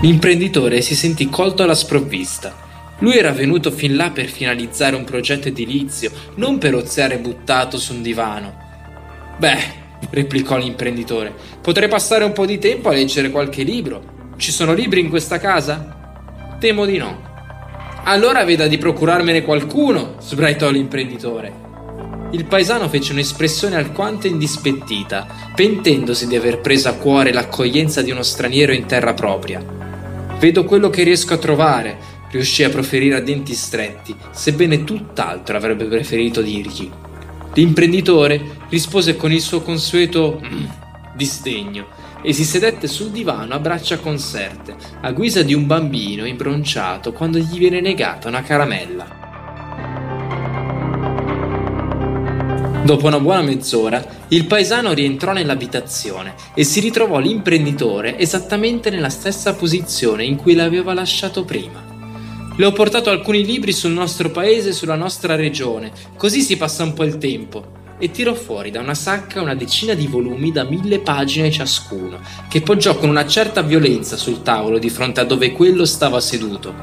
L'imprenditore si sentì colto alla sprovvista. Lui era venuto fin là per finalizzare un progetto edilizio, non per oziare buttato su un divano. Beh, replicò l'imprenditore, potrei passare un po' di tempo a leggere qualche libro. Ci sono libri in questa casa? Temo di no. Allora veda di procurarmene qualcuno, sbraitò l'imprenditore. Il paesano fece un'espressione alquanto indispettita, pentendosi di aver preso a cuore l'accoglienza di uno straniero in terra propria. Vedo quello che riesco a trovare, riuscì a proferire a denti stretti, sebbene tutt'altro avrebbe preferito dirgli. L'imprenditore rispose con il suo consueto mm, disdegno e si sedette sul divano a braccia conserte, a guisa di un bambino imbronciato quando gli viene negata una caramella. Dopo una buona mezz'ora, il paesano rientrò nell'abitazione e si ritrovò l'imprenditore esattamente nella stessa posizione in cui l'aveva lasciato prima. Le ho portato alcuni libri sul nostro paese e sulla nostra regione, così si passa un po' il tempo. E tirò fuori da una sacca una decina di volumi da mille pagine ciascuno, che poggiò con una certa violenza sul tavolo di fronte a dove quello stava seduto.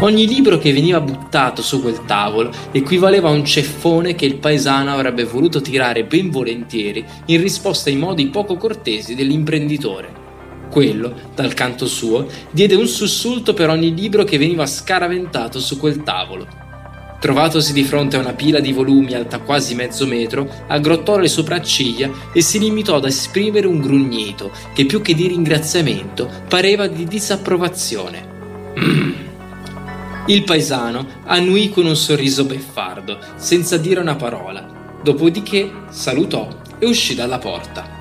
Ogni libro che veniva buttato su quel tavolo equivaleva a un ceffone che il paesano avrebbe voluto tirare ben volentieri in risposta ai modi poco cortesi dell'imprenditore. Quello, dal canto suo, diede un sussulto per ogni libro che veniva scaraventato su quel tavolo. Trovatosi di fronte a una pila di volumi alta quasi mezzo metro, aggrottò le sopracciglia e si limitò ad esprimere un grugnito che più che di ringraziamento pareva di disapprovazione. Mm. Il paesano annuì con un sorriso beffardo, senza dire una parola. Dopodiché salutò e uscì dalla porta.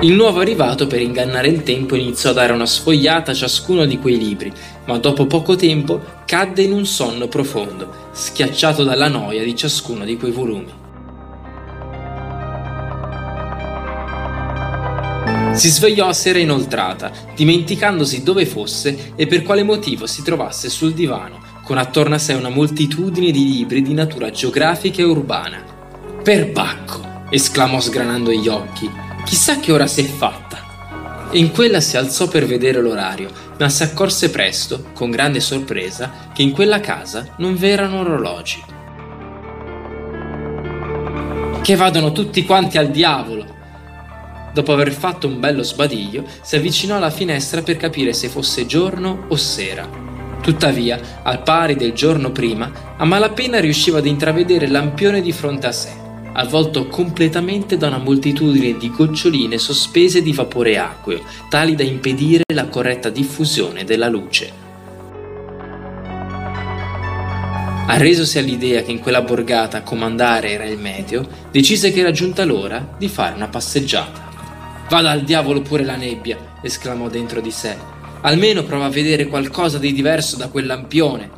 Il nuovo arrivato, per ingannare il tempo, iniziò a dare una sfogliata a ciascuno di quei libri, ma dopo poco tempo cadde in un sonno profondo, schiacciato dalla noia di ciascuno di quei volumi. Si svegliò a sera inoltrata, dimenticandosi dove fosse e per quale motivo si trovasse sul divano, con attorno a sé una moltitudine di libri di natura geografica e urbana. Perbacco! esclamò sgranando gli occhi. Chissà che ora si è fatta. In quella si alzò per vedere l'orario, ma si accorse presto, con grande sorpresa, che in quella casa non v'erano orologi. Che vadano tutti quanti al diavolo! Dopo aver fatto un bello sbadiglio, si avvicinò alla finestra per capire se fosse giorno o sera. Tuttavia, al pari del giorno prima, a malapena riusciva ad intravedere lampione di fronte a sé avvolto completamente da una moltitudine di goccioline sospese di vapore acqueo, tali da impedire la corretta diffusione della luce. Arresosi all'idea che in quella borgata a comandare era il meteo, decise che era giunta l'ora di fare una passeggiata. Vada al diavolo pure la nebbia, esclamò dentro di sé. Almeno prova a vedere qualcosa di diverso da quel lampione.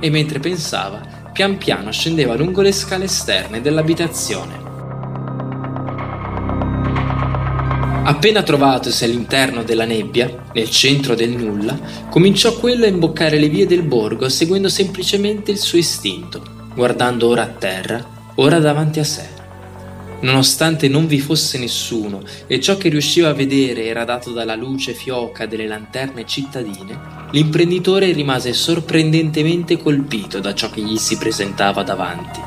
E mentre pensava, pian piano scendeva lungo le scale esterne dell'abitazione. Appena trovatosi all'interno della nebbia, nel centro del nulla, cominciò quello a imboccare le vie del borgo seguendo semplicemente il suo istinto, guardando ora a terra, ora davanti a sé. Nonostante non vi fosse nessuno e ciò che riusciva a vedere era dato dalla luce fioca delle lanterne cittadine, l'imprenditore rimase sorprendentemente colpito da ciò che gli si presentava davanti.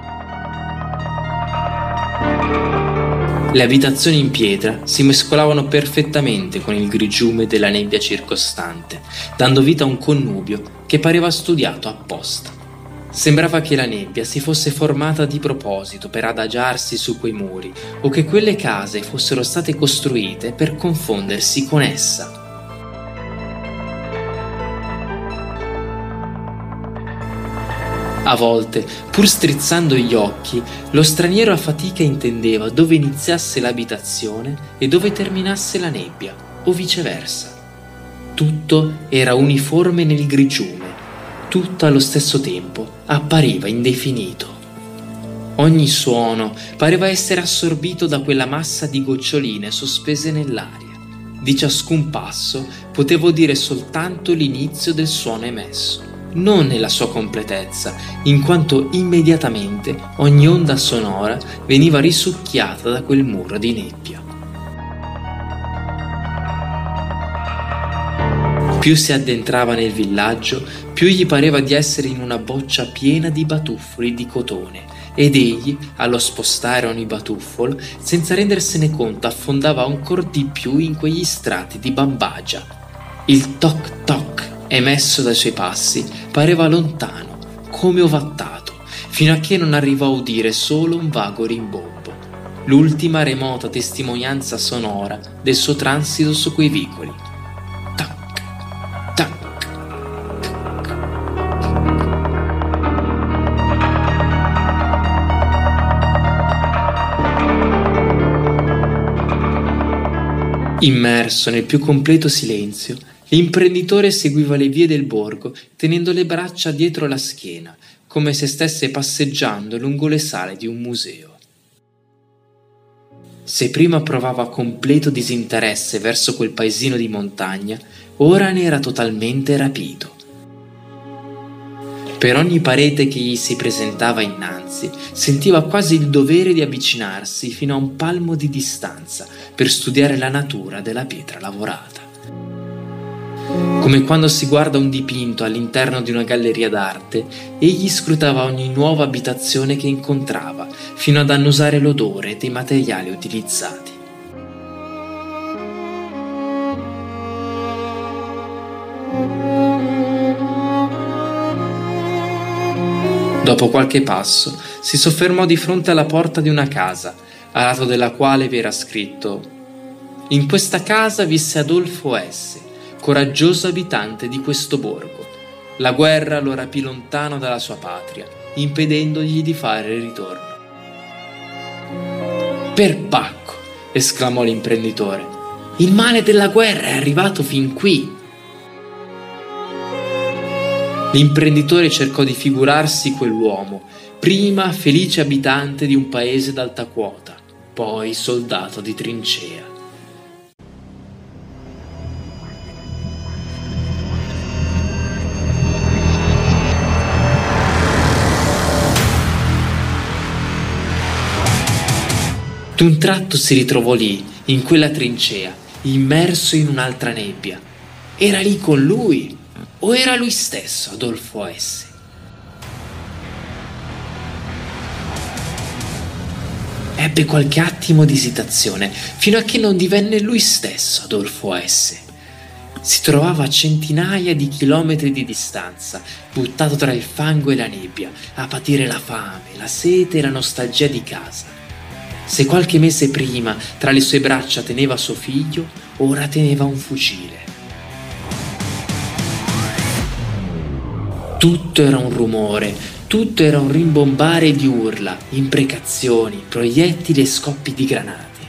Le abitazioni in pietra si mescolavano perfettamente con il grigiume della nebbia circostante, dando vita a un connubio che pareva studiato apposta. Sembrava che la nebbia si fosse formata di proposito per adagiarsi su quei muri o che quelle case fossero state costruite per confondersi con essa. A volte, pur strizzando gli occhi, lo straniero a fatica intendeva dove iniziasse l'abitazione e dove terminasse la nebbia, o viceversa. Tutto era uniforme nel grigiume tutto allo stesso tempo appariva indefinito. Ogni suono pareva essere assorbito da quella massa di goccioline sospese nell'aria. Di ciascun passo potevo dire soltanto l'inizio del suono emesso, non nella sua completezza, in quanto immediatamente ogni onda sonora veniva risucchiata da quel muro di nebbia. Più si addentrava nel villaggio, più gli pareva di essere in una boccia piena di batuffoli di cotone. Ed egli, allo spostare ogni batuffolo, senza rendersene conto, affondava ancor di più in quegli strati di bambagia. Il toc toc emesso dai suoi passi pareva lontano, come ovattato, fino a che non arrivò a udire solo un vago rimbombo, l'ultima remota testimonianza sonora del suo transito su quei vicoli Immerso nel più completo silenzio, l'imprenditore seguiva le vie del borgo tenendo le braccia dietro la schiena, come se stesse passeggiando lungo le sale di un museo. Se prima provava completo disinteresse verso quel paesino di montagna, ora ne era totalmente rapito. Per ogni parete che gli si presentava innanzi, sentiva quasi il dovere di avvicinarsi fino a un palmo di distanza per studiare la natura della pietra lavorata. Come quando si guarda un dipinto all'interno di una galleria d'arte, egli scrutava ogni nuova abitazione che incontrava, fino ad annusare l'odore dei materiali utilizzati. Dopo qualche passo si soffermò di fronte alla porta di una casa, a lato della quale vi era scritto In questa casa visse Adolfo S., coraggioso abitante di questo borgo. La guerra lo rapì lontano dalla sua patria, impedendogli di fare il ritorno. Per Bacco! esclamò l'imprenditore. Il male della guerra è arrivato fin qui. L'imprenditore cercò di figurarsi quell'uomo, prima felice abitante di un paese d'alta quota, poi soldato di trincea. D'un tratto si ritrovò lì, in quella trincea, immerso in un'altra nebbia. Era lì con lui, o era lui stesso Adolfo S? Ebbe qualche attimo di esitazione, fino a che non divenne lui stesso Adolfo S. Si trovava a centinaia di chilometri di distanza, buttato tra il fango e la nebbia, a patire la fame, la sete e la nostalgia di casa. Se qualche mese prima tra le sue braccia teneva suo figlio, ora teneva un fucile. Tutto era un rumore, tutto era un rimbombare di urla, imprecazioni, proiettili e scoppi di granate.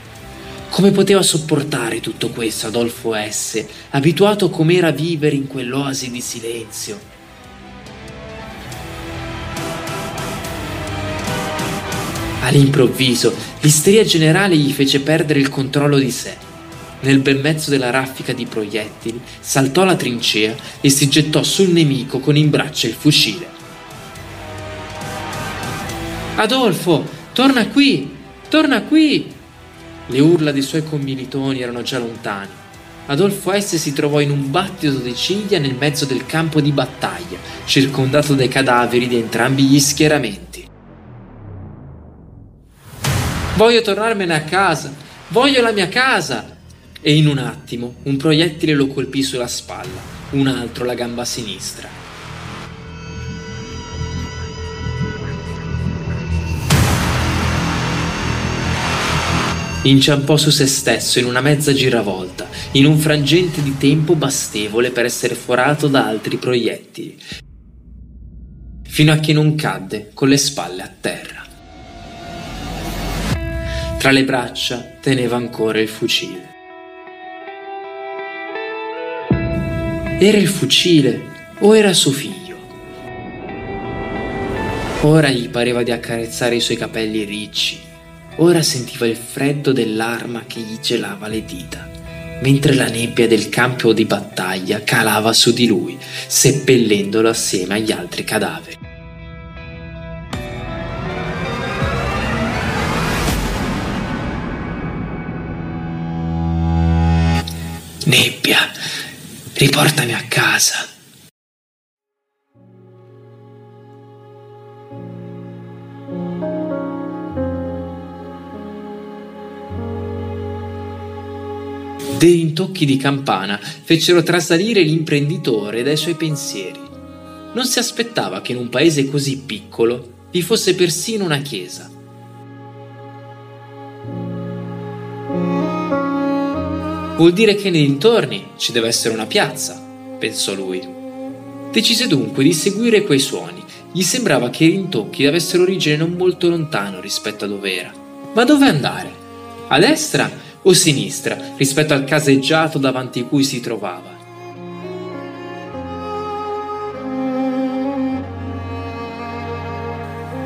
Come poteva sopportare tutto questo Adolfo S., abituato com'era a vivere in quell'oasi di silenzio? All'improvviso, l'isteria generale gli fece perdere il controllo di sé nel bel mezzo della raffica di proiettili, saltò la trincea e si gettò sul nemico con in braccio il fucile. Adolfo, torna qui! Torna qui! Le urla dei suoi commilitoni erano già lontani. Adolfo S. si trovò in un battito di ciglia nel mezzo del campo di battaglia, circondato dai cadaveri di entrambi gli schieramenti. Voglio tornarmene a casa! Voglio la mia casa! E in un attimo un proiettile lo colpì sulla spalla, un altro la gamba sinistra. Inciampò su se stesso in una mezza giravolta, in un frangente di tempo bastevole per essere forato da altri proiettili, fino a che non cadde con le spalle a terra. Tra le braccia teneva ancora il fucile. Era il fucile o era suo figlio? Ora gli pareva di accarezzare i suoi capelli ricci, ora sentiva il freddo dell'arma che gli gelava le dita, mentre la nebbia del campo di battaglia calava su di lui, seppellendolo assieme agli altri cadaveri. Nebbia, Riportami a casa. Dei rintocchi di campana fecero trasalire l'imprenditore dai suoi pensieri. Non si aspettava che in un paese così piccolo vi fosse persino una chiesa. Vuol dire che nei dintorni ci deve essere una piazza, pensò lui. Decise dunque di seguire quei suoni. Gli sembrava che i rintocchi avessero origine non molto lontano rispetto a dove era. Ma dove andare? A destra o sinistra rispetto al caseggiato davanti cui si trovava.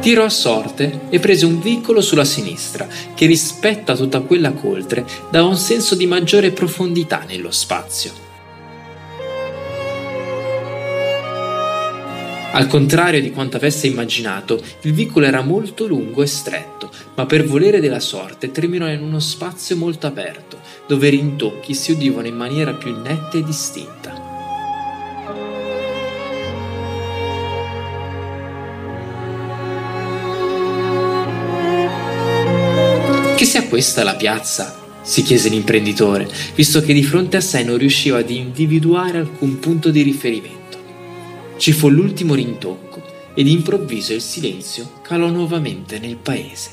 Tirò a sorte e prese un vicolo sulla sinistra, che rispetto a tutta quella coltre dava un senso di maggiore profondità nello spazio. Al contrario di quanto avesse immaginato, il vicolo era molto lungo e stretto, ma per volere della sorte terminò in uno spazio molto aperto, dove i rintocchi si udivano in maniera più netta e distinta. Che sia questa la piazza? si chiese l'imprenditore, visto che di fronte a sé non riusciva ad individuare alcun punto di riferimento. Ci fu l'ultimo rintocco ed improvviso il silenzio calò nuovamente nel paese.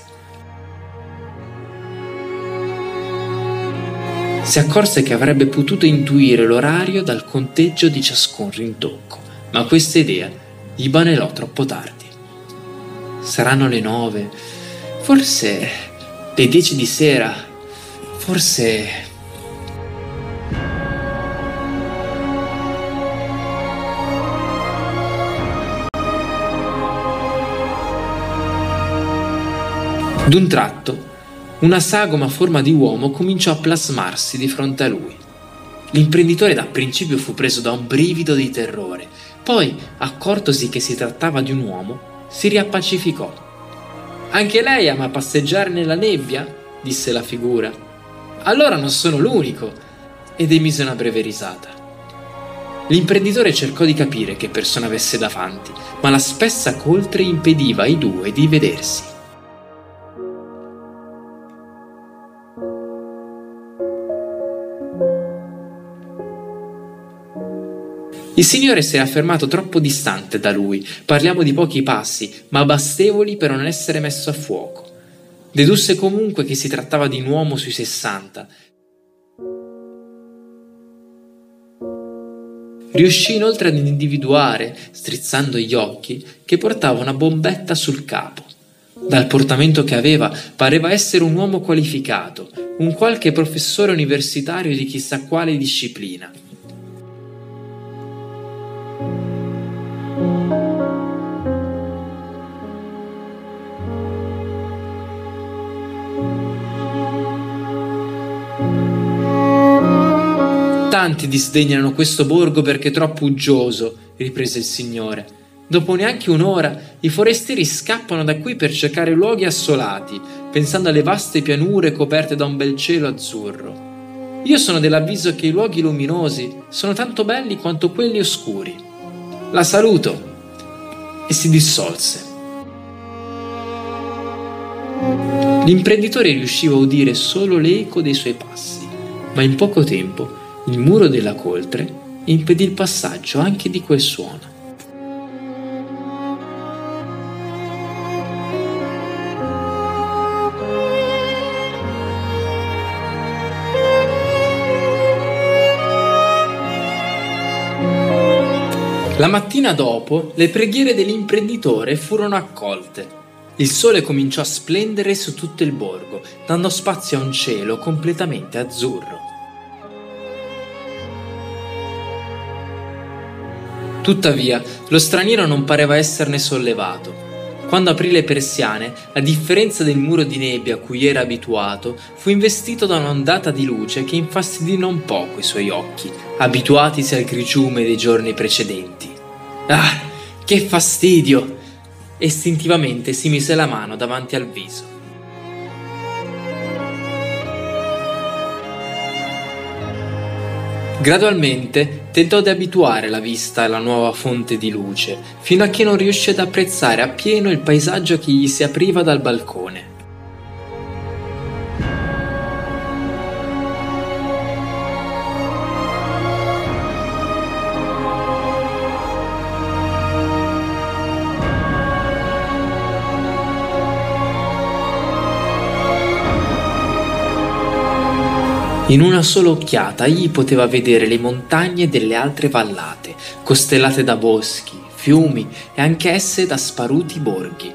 Si accorse che avrebbe potuto intuire l'orario dal conteggio di ciascun rintocco, ma questa idea gli banelò troppo tardi. Saranno le nove, forse le 10 di sera, forse... D'un tratto, una sagoma a forma di uomo cominciò a plasmarsi di fronte a lui. L'imprenditore da principio fu preso da un brivido di terrore, poi, accortosi che si trattava di un uomo, si riappacificò anche lei ama passeggiare nella nebbia? disse la figura. Allora non sono l'unico. Ed emise una breve risata. L'imprenditore cercò di capire che persona avesse davanti, ma la spessa coltre impediva ai due di vedersi. Il Signore si era fermato troppo distante da lui, parliamo di pochi passi, ma bastevoli per non essere messo a fuoco. Dedusse comunque che si trattava di un uomo sui sessanta. Riuscì inoltre ad individuare, strizzando gli occhi, che portava una bombetta sul capo. Dal portamento che aveva pareva essere un uomo qualificato, un qualche professore universitario di chissà quale disciplina. Tanti disdegnano questo borgo perché troppo uggioso, riprese il signore. Dopo neanche un'ora i forestieri scappano da qui per cercare luoghi assolati, pensando alle vaste pianure coperte da un bel cielo azzurro. Io sono dell'avviso che i luoghi luminosi sono tanto belli quanto quelli oscuri. La saluto. E si dissolse. L'imprenditore riusciva a udire solo l'eco dei suoi passi, ma in poco tempo il muro della coltre impedì il passaggio anche di quel suono. La mattina dopo le preghiere dell'imprenditore furono accolte. Il sole cominciò a splendere su tutto il borgo, dando spazio a un cielo completamente azzurro. Tuttavia, lo straniero non pareva esserne sollevato. Quando aprì le persiane, a differenza del muro di nebbia a cui era abituato, fu investito da un'ondata di luce che infastidì non poco i suoi occhi, abituatisi al grigiume dei giorni precedenti. Ah, che fastidio! Istintivamente si mise la mano davanti al viso. Gradualmente tentò di abituare la vista alla nuova fonte di luce, fino a che non riuscì ad apprezzare appieno il paesaggio che gli si apriva dal balcone. In una sola occhiata egli poteva vedere le montagne delle altre vallate, costellate da boschi, fiumi e anch'esse da sparuti borghi.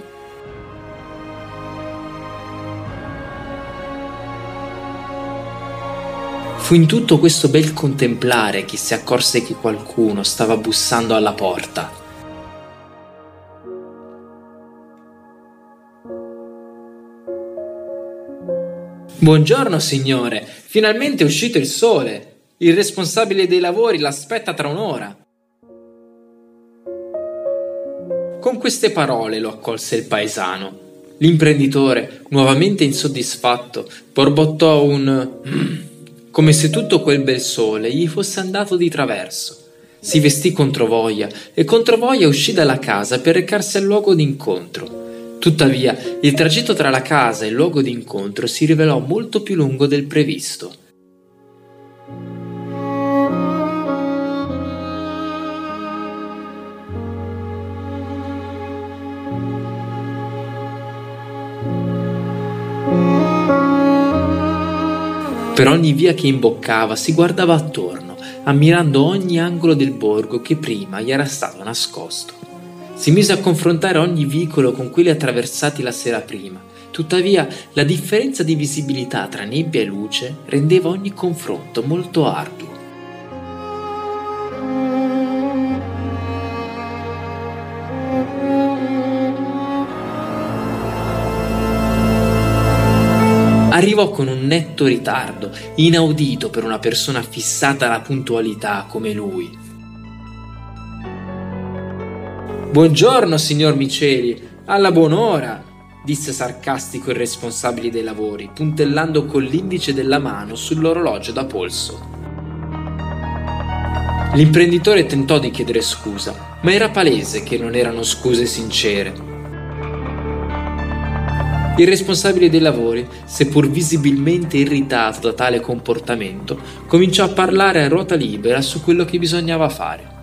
Fu in tutto questo bel contemplare che si accorse che qualcuno stava bussando alla porta. Buongiorno signore, finalmente è uscito il sole. Il responsabile dei lavori l'aspetta tra un'ora. Con queste parole lo accolse il paesano. L'imprenditore, nuovamente insoddisfatto, borbottò un mm, come se tutto quel bel sole gli fosse andato di traverso. Si vestì controvoglia e controvoglia uscì dalla casa per recarsi al luogo d'incontro. Tuttavia, il tragitto tra la casa e il luogo di incontro si rivelò molto più lungo del previsto. Per ogni via che imboccava si guardava attorno, ammirando ogni angolo del borgo che prima gli era stato nascosto. Si mise a confrontare ogni vicolo con quelli attraversati la sera prima. Tuttavia, la differenza di visibilità tra nebbia e luce rendeva ogni confronto molto arduo. Arrivò con un netto ritardo, inaudito per una persona fissata alla puntualità come lui. Buongiorno, signor Miceli, alla buon'ora, disse sarcastico il responsabile dei lavori, puntellando con l'indice della mano sull'orologio da polso. L'imprenditore tentò di chiedere scusa, ma era palese che non erano scuse sincere. Il responsabile dei lavori, seppur visibilmente irritato da tale comportamento, cominciò a parlare a ruota libera su quello che bisognava fare.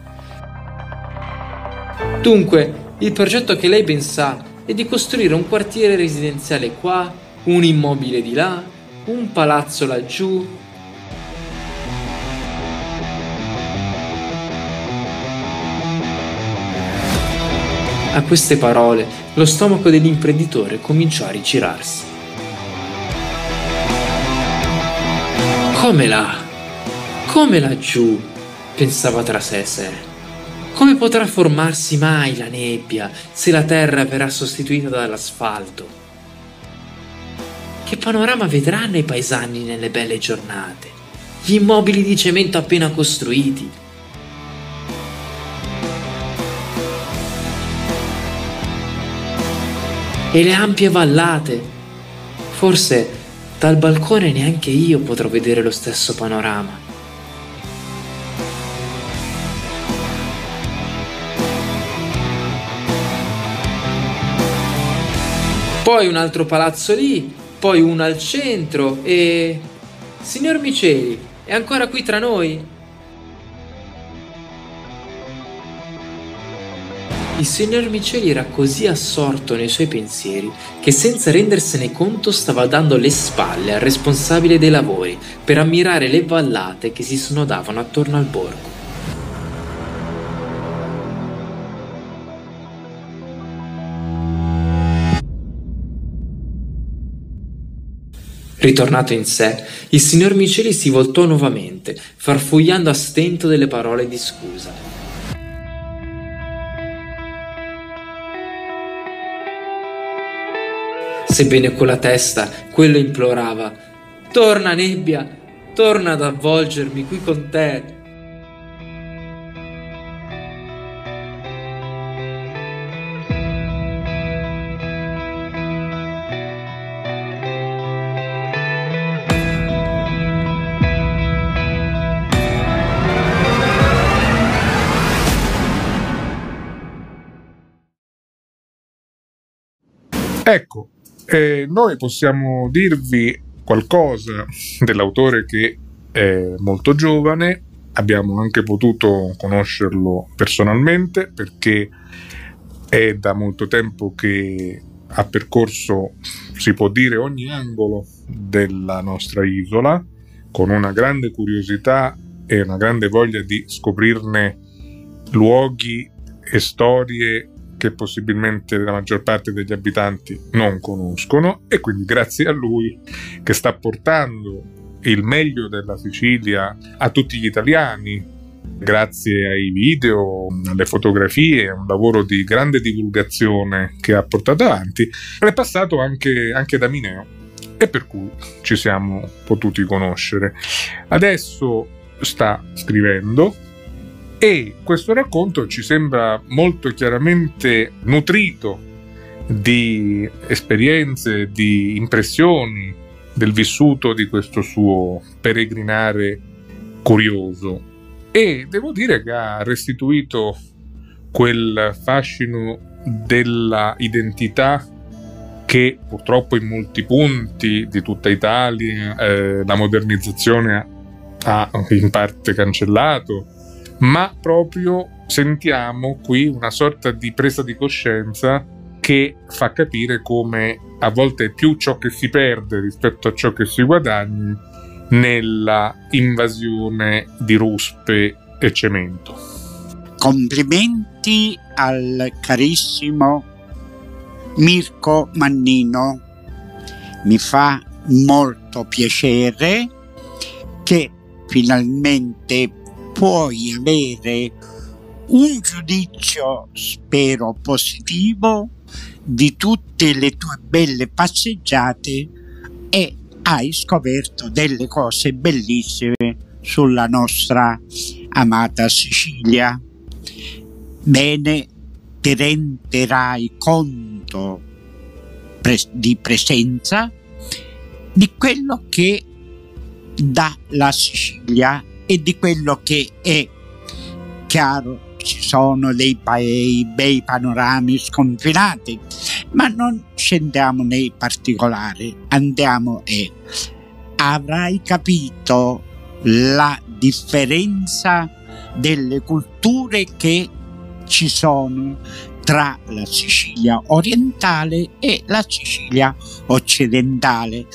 Dunque, il progetto che lei ben sa è di costruire un quartiere residenziale qua, un immobile di là, un palazzo laggiù. A queste parole, lo stomaco dell'imprenditore cominciò a rigirarsi. Come là? Come laggiù? pensava tra sé e sé. Come potrà formarsi mai la nebbia se la terra verrà sostituita dall'asfalto? Che panorama vedranno i paesani nelle belle giornate? Gli immobili di cemento appena costruiti? E le ampie vallate? Forse dal balcone neanche io potrò vedere lo stesso panorama. Poi un altro palazzo lì, poi uno al centro e... Signor Miceli, è ancora qui tra noi? Il signor Miceli era così assorto nei suoi pensieri che senza rendersene conto stava dando le spalle al responsabile dei lavori per ammirare le vallate che si snodavano attorno al borgo. Ritornato in sé, il signor Miceli si voltò nuovamente, farfugliando a stento delle parole di scusa. Sebbene con la testa, quello implorava: Torna, nebbia, torna ad avvolgermi qui con te. Ecco, eh, noi possiamo dirvi qualcosa dell'autore che è molto giovane, abbiamo anche potuto conoscerlo personalmente perché è da molto tempo che ha percorso, si può dire, ogni angolo della nostra isola con una grande curiosità e una grande voglia di scoprirne luoghi e storie che possibilmente la maggior parte degli abitanti non conoscono e quindi grazie a lui che sta portando il meglio della Sicilia a tutti gli italiani, grazie ai video, alle fotografie, un lavoro di grande divulgazione che ha portato avanti, è passato anche, anche da Mineo e per cui ci siamo potuti conoscere. Adesso sta scrivendo e questo racconto ci sembra molto chiaramente nutrito di esperienze, di impressioni del vissuto di questo suo peregrinare curioso. E devo dire che ha restituito quel fascino della identità che purtroppo in molti punti di tutta Italia eh, la modernizzazione ha in parte cancellato, ma proprio sentiamo qui una sorta di presa di coscienza che fa capire come a volte è più ciò che si perde rispetto a ciò che si guadagna nella invasione di ruspe e cemento. Complimenti al carissimo Mirko Mannino. Mi fa molto piacere che finalmente puoi avere un giudizio, spero positivo, di tutte le tue belle passeggiate e hai scoperto delle cose bellissime sulla nostra amata Sicilia. Bene, ti renderai conto pres- di presenza di quello che dà la Sicilia e di quello che è chiaro ci sono dei bei, bei panorami sconfinati, ma non scendiamo nei particolari, andiamo e avrai capito la differenza delle culture che ci sono tra la Sicilia orientale e la Sicilia occidentale.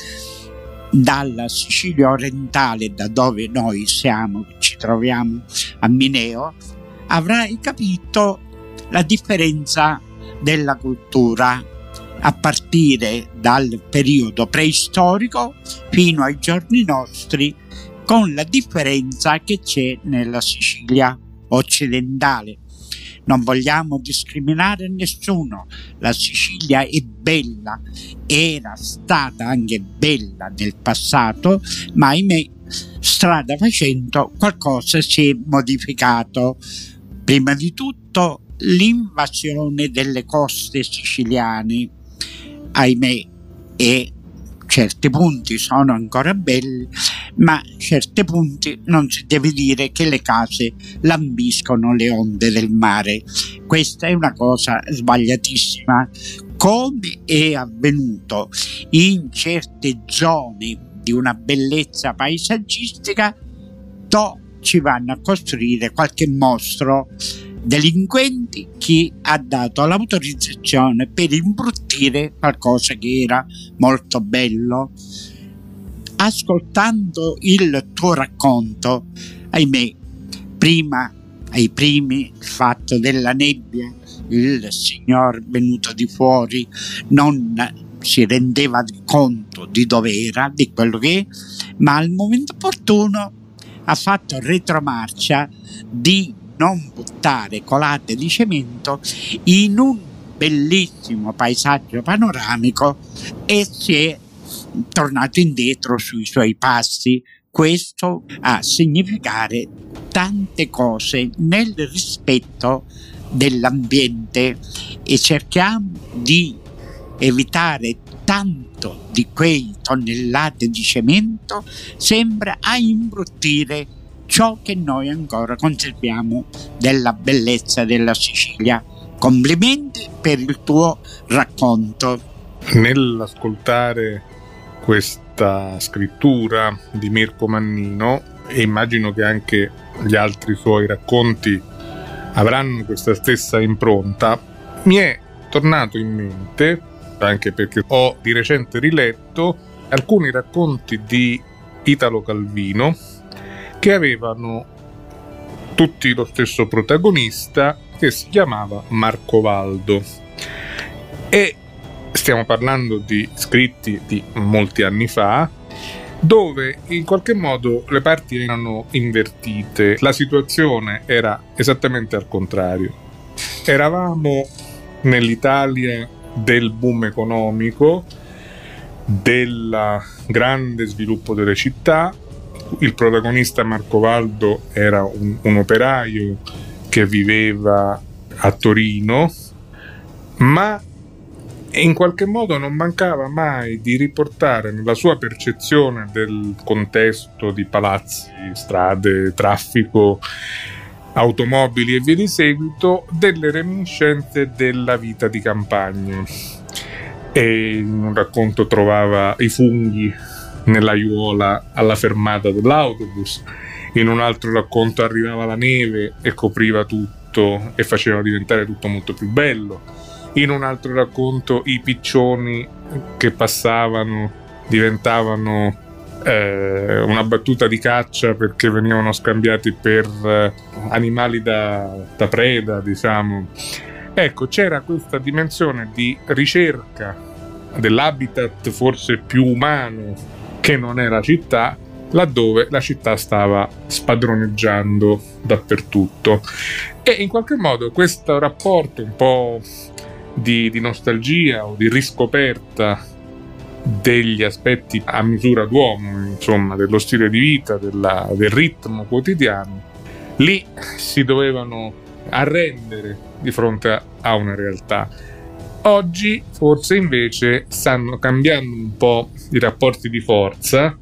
Dalla Sicilia orientale, da dove noi siamo, ci troviamo a Mineo, avrai capito la differenza della cultura a partire dal periodo preistorico fino ai giorni nostri con la differenza che c'è nella Sicilia occidentale. Non vogliamo discriminare nessuno, la Sicilia è bella, era stata anche bella nel passato, ma ahimè strada facendo qualcosa si è modificato. Prima di tutto l'invasione delle coste siciliane, ahimè, e certi punti sono ancora belli, ma certi punti non si deve dire che le case lambiscono le onde del mare. Questa è una cosa sbagliatissima. Come è avvenuto in certe zone di una bellezza paesaggistica, do ci vanno a costruire qualche mostro delinquenti che ha dato l'autorizzazione per imbruttire qualcosa che era molto bello. Ascoltando il tuo racconto, ahimè, prima ai primi il fatto della nebbia, il signor venuto di fuori non si rendeva conto di dove era, di quello che è, ma al momento opportuno ha fatto retromarcia di non buttare colate di cemento in un bellissimo paesaggio panoramico e si è tornato indietro sui suoi passi. Questo a significare tante cose nel rispetto dell'ambiente e cerchiamo di evitare tanto di quei tonnellate di cemento sembra a imbruttire ciò che noi ancora conserviamo della bellezza della Sicilia. Complimenti per il tuo racconto. Nell'ascoltare questa scrittura di Mirko Mannino, e immagino che anche gli altri suoi racconti avranno questa stessa impronta, mi è tornato in mente anche perché ho di recente riletto alcuni racconti di Italo Calvino che avevano tutti lo stesso protagonista che si chiamava Marco Valdo. E stiamo parlando di scritti di molti anni fa dove in qualche modo le parti erano invertite, la situazione era esattamente al contrario. Eravamo nell'Italia del boom economico, del grande sviluppo delle città, il protagonista Marco Valdo era un, un operaio che viveva a Torino, ma in qualche modo non mancava mai di riportare nella sua percezione del contesto di palazzi, strade, traffico, automobili e via di seguito delle reminiscenze della vita di campagna. E in un racconto trovava i funghi nell'aiuola alla fermata dell'autobus, in un altro racconto arrivava la neve e copriva tutto e faceva diventare tutto molto più bello, in un altro racconto i piccioni che passavano diventavano eh, una battuta di caccia perché venivano scambiati per eh, animali da, da preda, diciamo. Ecco, c'era questa dimensione di ricerca dell'habitat forse più umano che non è la città, laddove la città stava spadroneggiando dappertutto. E in qualche modo questo rapporto un po' di, di nostalgia o di riscoperta degli aspetti a misura d'uomo, insomma, dello stile di vita, della, del ritmo quotidiano, lì si dovevano arrendere di fronte a una realtà. Oggi forse invece stanno cambiando un po' i rapporti di forza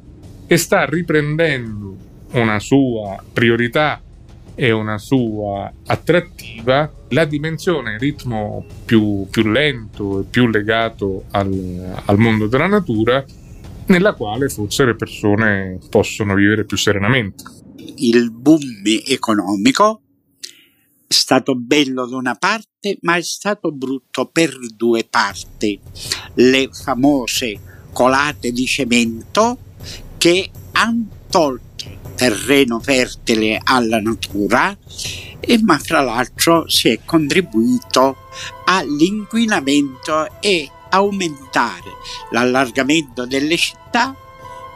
e sta riprendendo una sua priorità e una sua attrattiva la dimensione, il ritmo più, più lento e più legato al, al mondo della natura, nella quale forse le persone possono vivere più serenamente. Il boom economico è stato bello da una parte, ma è stato brutto per due parti. Le famose colate di cemento che hanno tolto terreno fertile alla natura e ma fra l'altro si è contribuito all'inquinamento e aumentare l'allargamento delle città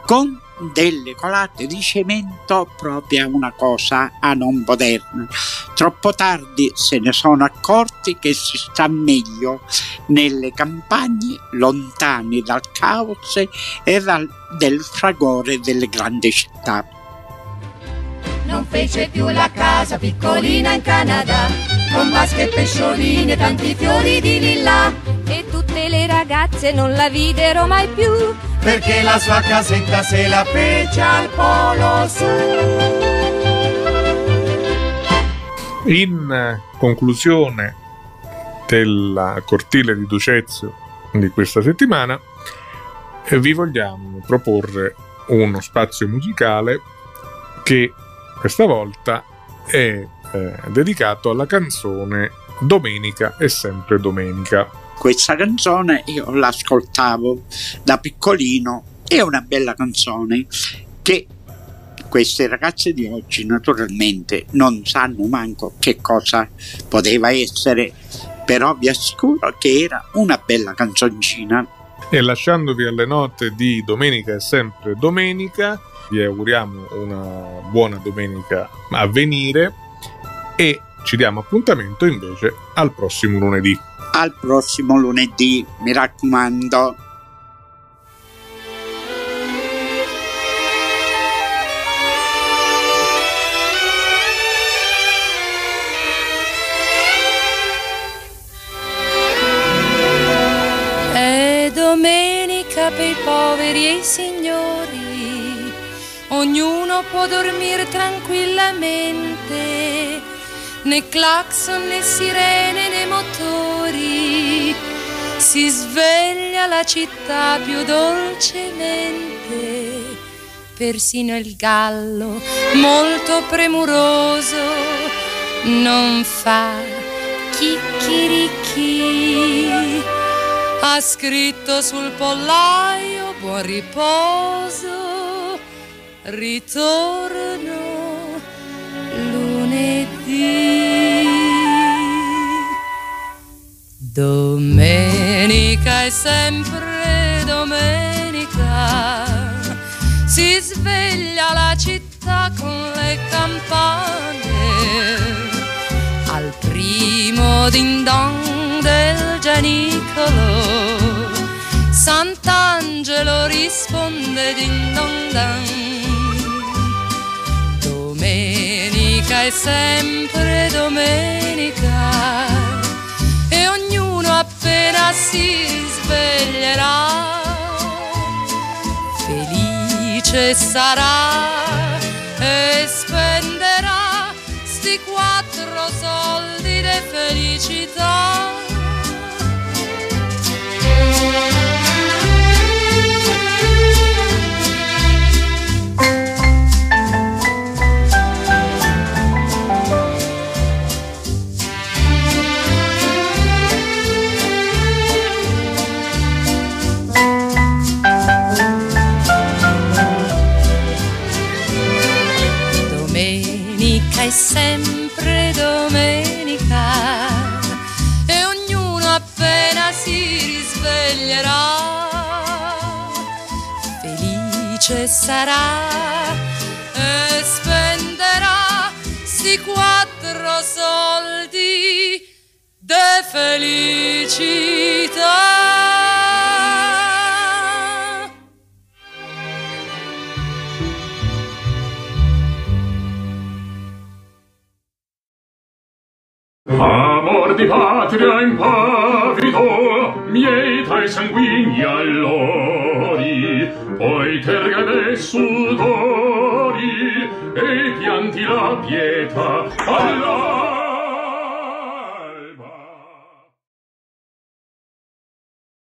con delle colate di cemento proprio una cosa a non poterna. Troppo tardi se ne sono accorti che si sta meglio nelle campagne lontani dal caos e dal, del fragore delle grandi città. Non fece più la casa piccolina in Canada, con vasche e pescioline e tanti fiori di lilla. E tutte le ragazze non la videro mai più, perché la sua casetta se la fece al polo sud. In conclusione del cortile di Ducezio di questa settimana, eh, vi vogliamo proporre uno spazio musicale che questa volta è eh, dedicato alla canzone Domenica è sempre domenica. Questa canzone io l'ascoltavo da piccolino, è una bella canzone che queste ragazze di oggi naturalmente non sanno manco che cosa poteva essere, però vi assicuro che era una bella canzoncina. E lasciandovi alle note di Domenica è sempre domenica, vi auguriamo una buona domenica a venire e ci diamo appuntamento invece al prossimo lunedì. Al prossimo lunedì, mi raccomando. Poveri e i signori ognuno può dormire tranquillamente, né clacson né sirene né motori, si sveglia la città più dolcemente, persino il gallo molto premuroso non fa chicchirichi. Ha scritto sul pollaio buon riposo ritorno lunedì. Domenica è sempre domenica, si sveglia la città con le campane al primo din dong del gianicolo Sant'Angelo risponde din dong dan Domenica è sempre domenica e ognuno appena si sveglierà felice sarà e spenderà sti quattro soldi di felicità. Sarà e spenderà sti quattro soldi de felicità. Amor di patria impavido, mieta i sanguigni allori, poi terga e sudori, e pianti la pietà, allora